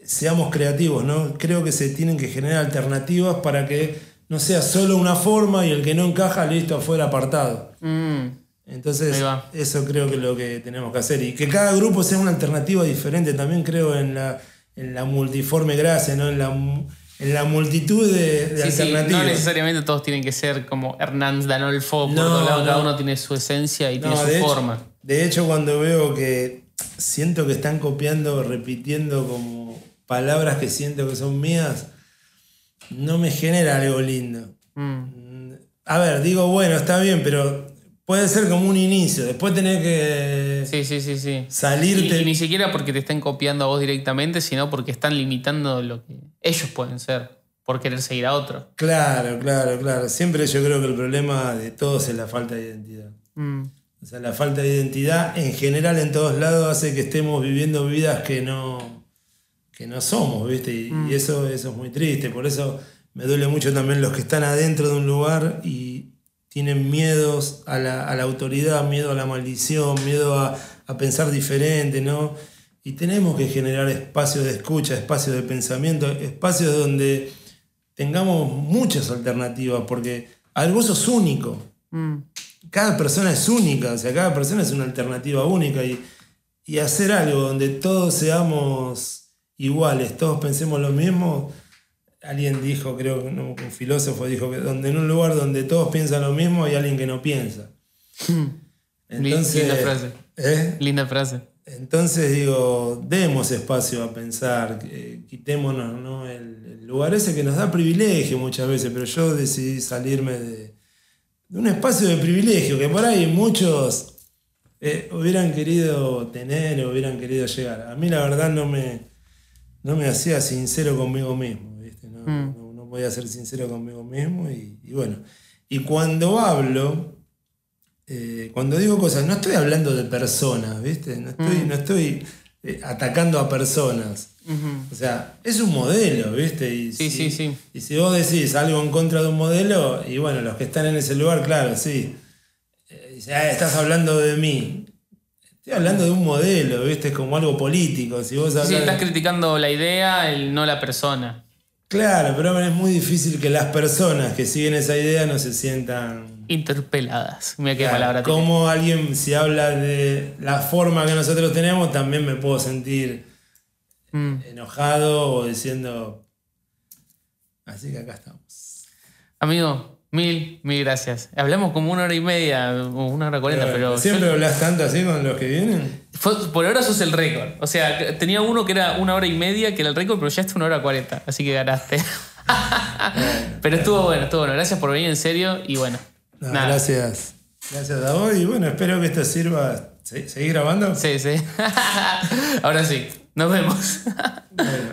seamos creativos, ¿no? Creo que se tienen que generar alternativas para que no sea solo una forma y el que no encaja, listo, afuera apartado. Mm, Entonces, eso creo que es lo que tenemos que hacer. Y que cada grupo sea una alternativa diferente. También creo en la, en la multiforme gracia, ¿no? En la, en la multitud de, de Sí, sí, alternativas. no necesariamente todos tienen que ser como Hernán Danolfo, por No, cada no. uno tiene su esencia y tiene su de hecho- forma. de hecho, cuando veo que siento que están copiando, repitiendo como palabras que siento que son mías, no me genera algo lindo. Mm, A ver, digo, bueno, está bien, pero puede ser como un inicio. Después tenés que Sí, sí, sí, sí. salirte. Y, y ni siquiera porque te estén copiando a vos directamente, sino porque están limitando lo que ellos pueden ser por querer seguir a otro. Claro, claro, claro. Siempre yo creo que el problema de todos es la falta de identidad. Mm, O sea, la falta de identidad en general en todos lados hace que estemos viviendo vidas que no, que no somos, ¿viste? Y, y eso, eso es muy triste. Por eso me duele mucho también los que están adentro de un lugar y tienen miedos a la, a la autoridad, miedo a la maldición, miedo a, a pensar diferente, ¿no? Y tenemos que generar espacios de escucha, espacios de pensamiento, espacios donde tengamos muchas alternativas, porque a ver, vos sos único mm, cada persona es única, o sea, cada persona es una alternativa única y, y hacer algo donde todos seamos iguales, todos pensemos lo mismo. Alguien dijo, creo que un filósofo dijo que donde en un lugar donde todos piensan lo mismo hay alguien que no piensa. Entonces, Linda frase. ¿eh? Linda frase. Entonces digo, demos espacio a pensar, eh, quitémonos ¿no? el, el lugar ese que nos da privilegio muchas veces, pero yo decidí salirme de, de un espacio de privilegio que por ahí muchos eh, hubieran querido tener o hubieran querido llegar. A mí la verdad no me, no me hacía sincero conmigo mismo, No, no, no podía ser sincero conmigo mismo y, y bueno, y cuando hablo, eh, cuando digo cosas, no estoy hablando de personas, ¿viste? No estoy, no estoy eh, atacando a personas. O sea, es un modelo, ¿viste? Y Sí, si, sí, sí. Y si vos decís algo en contra de un modelo, y bueno, los que están en ese lugar, claro, sí. Eh, dice, "Ah, estás hablando de mí. Estoy hablando de un modelo, ¿viste? Es como algo político. Si vos Sí, estás criticando la idea, el, no la persona. Claro, pero es muy difícil que las personas que siguen esa idea no se sientan Interpeladas. Mira qué Claro, palabra como alguien, si habla de la forma que nosotros tenemos, también me puedo sentir Mm. enojado o diciendo. Así que acá estamos. Amigo, mil, mil gracias. Hablamos como una hora y media o una hora cuarenta, pero. ¿Siempre yo- hablas tanto así con los que vienen? Fue- por ahora sos el récord. O sea, tenía uno que era una hora y media, que era el récord, pero ya está una hora cuarenta. Así que ganaste. pero estuvo bueno, estuvo bueno. Gracias por venir en serio y bueno. No, nada. gracias. Gracias a vos y bueno, espero que esto sirva. ¿Se- ¿Seguís grabando? Sí, sí. Ahora sí. Nos vemos. Bueno.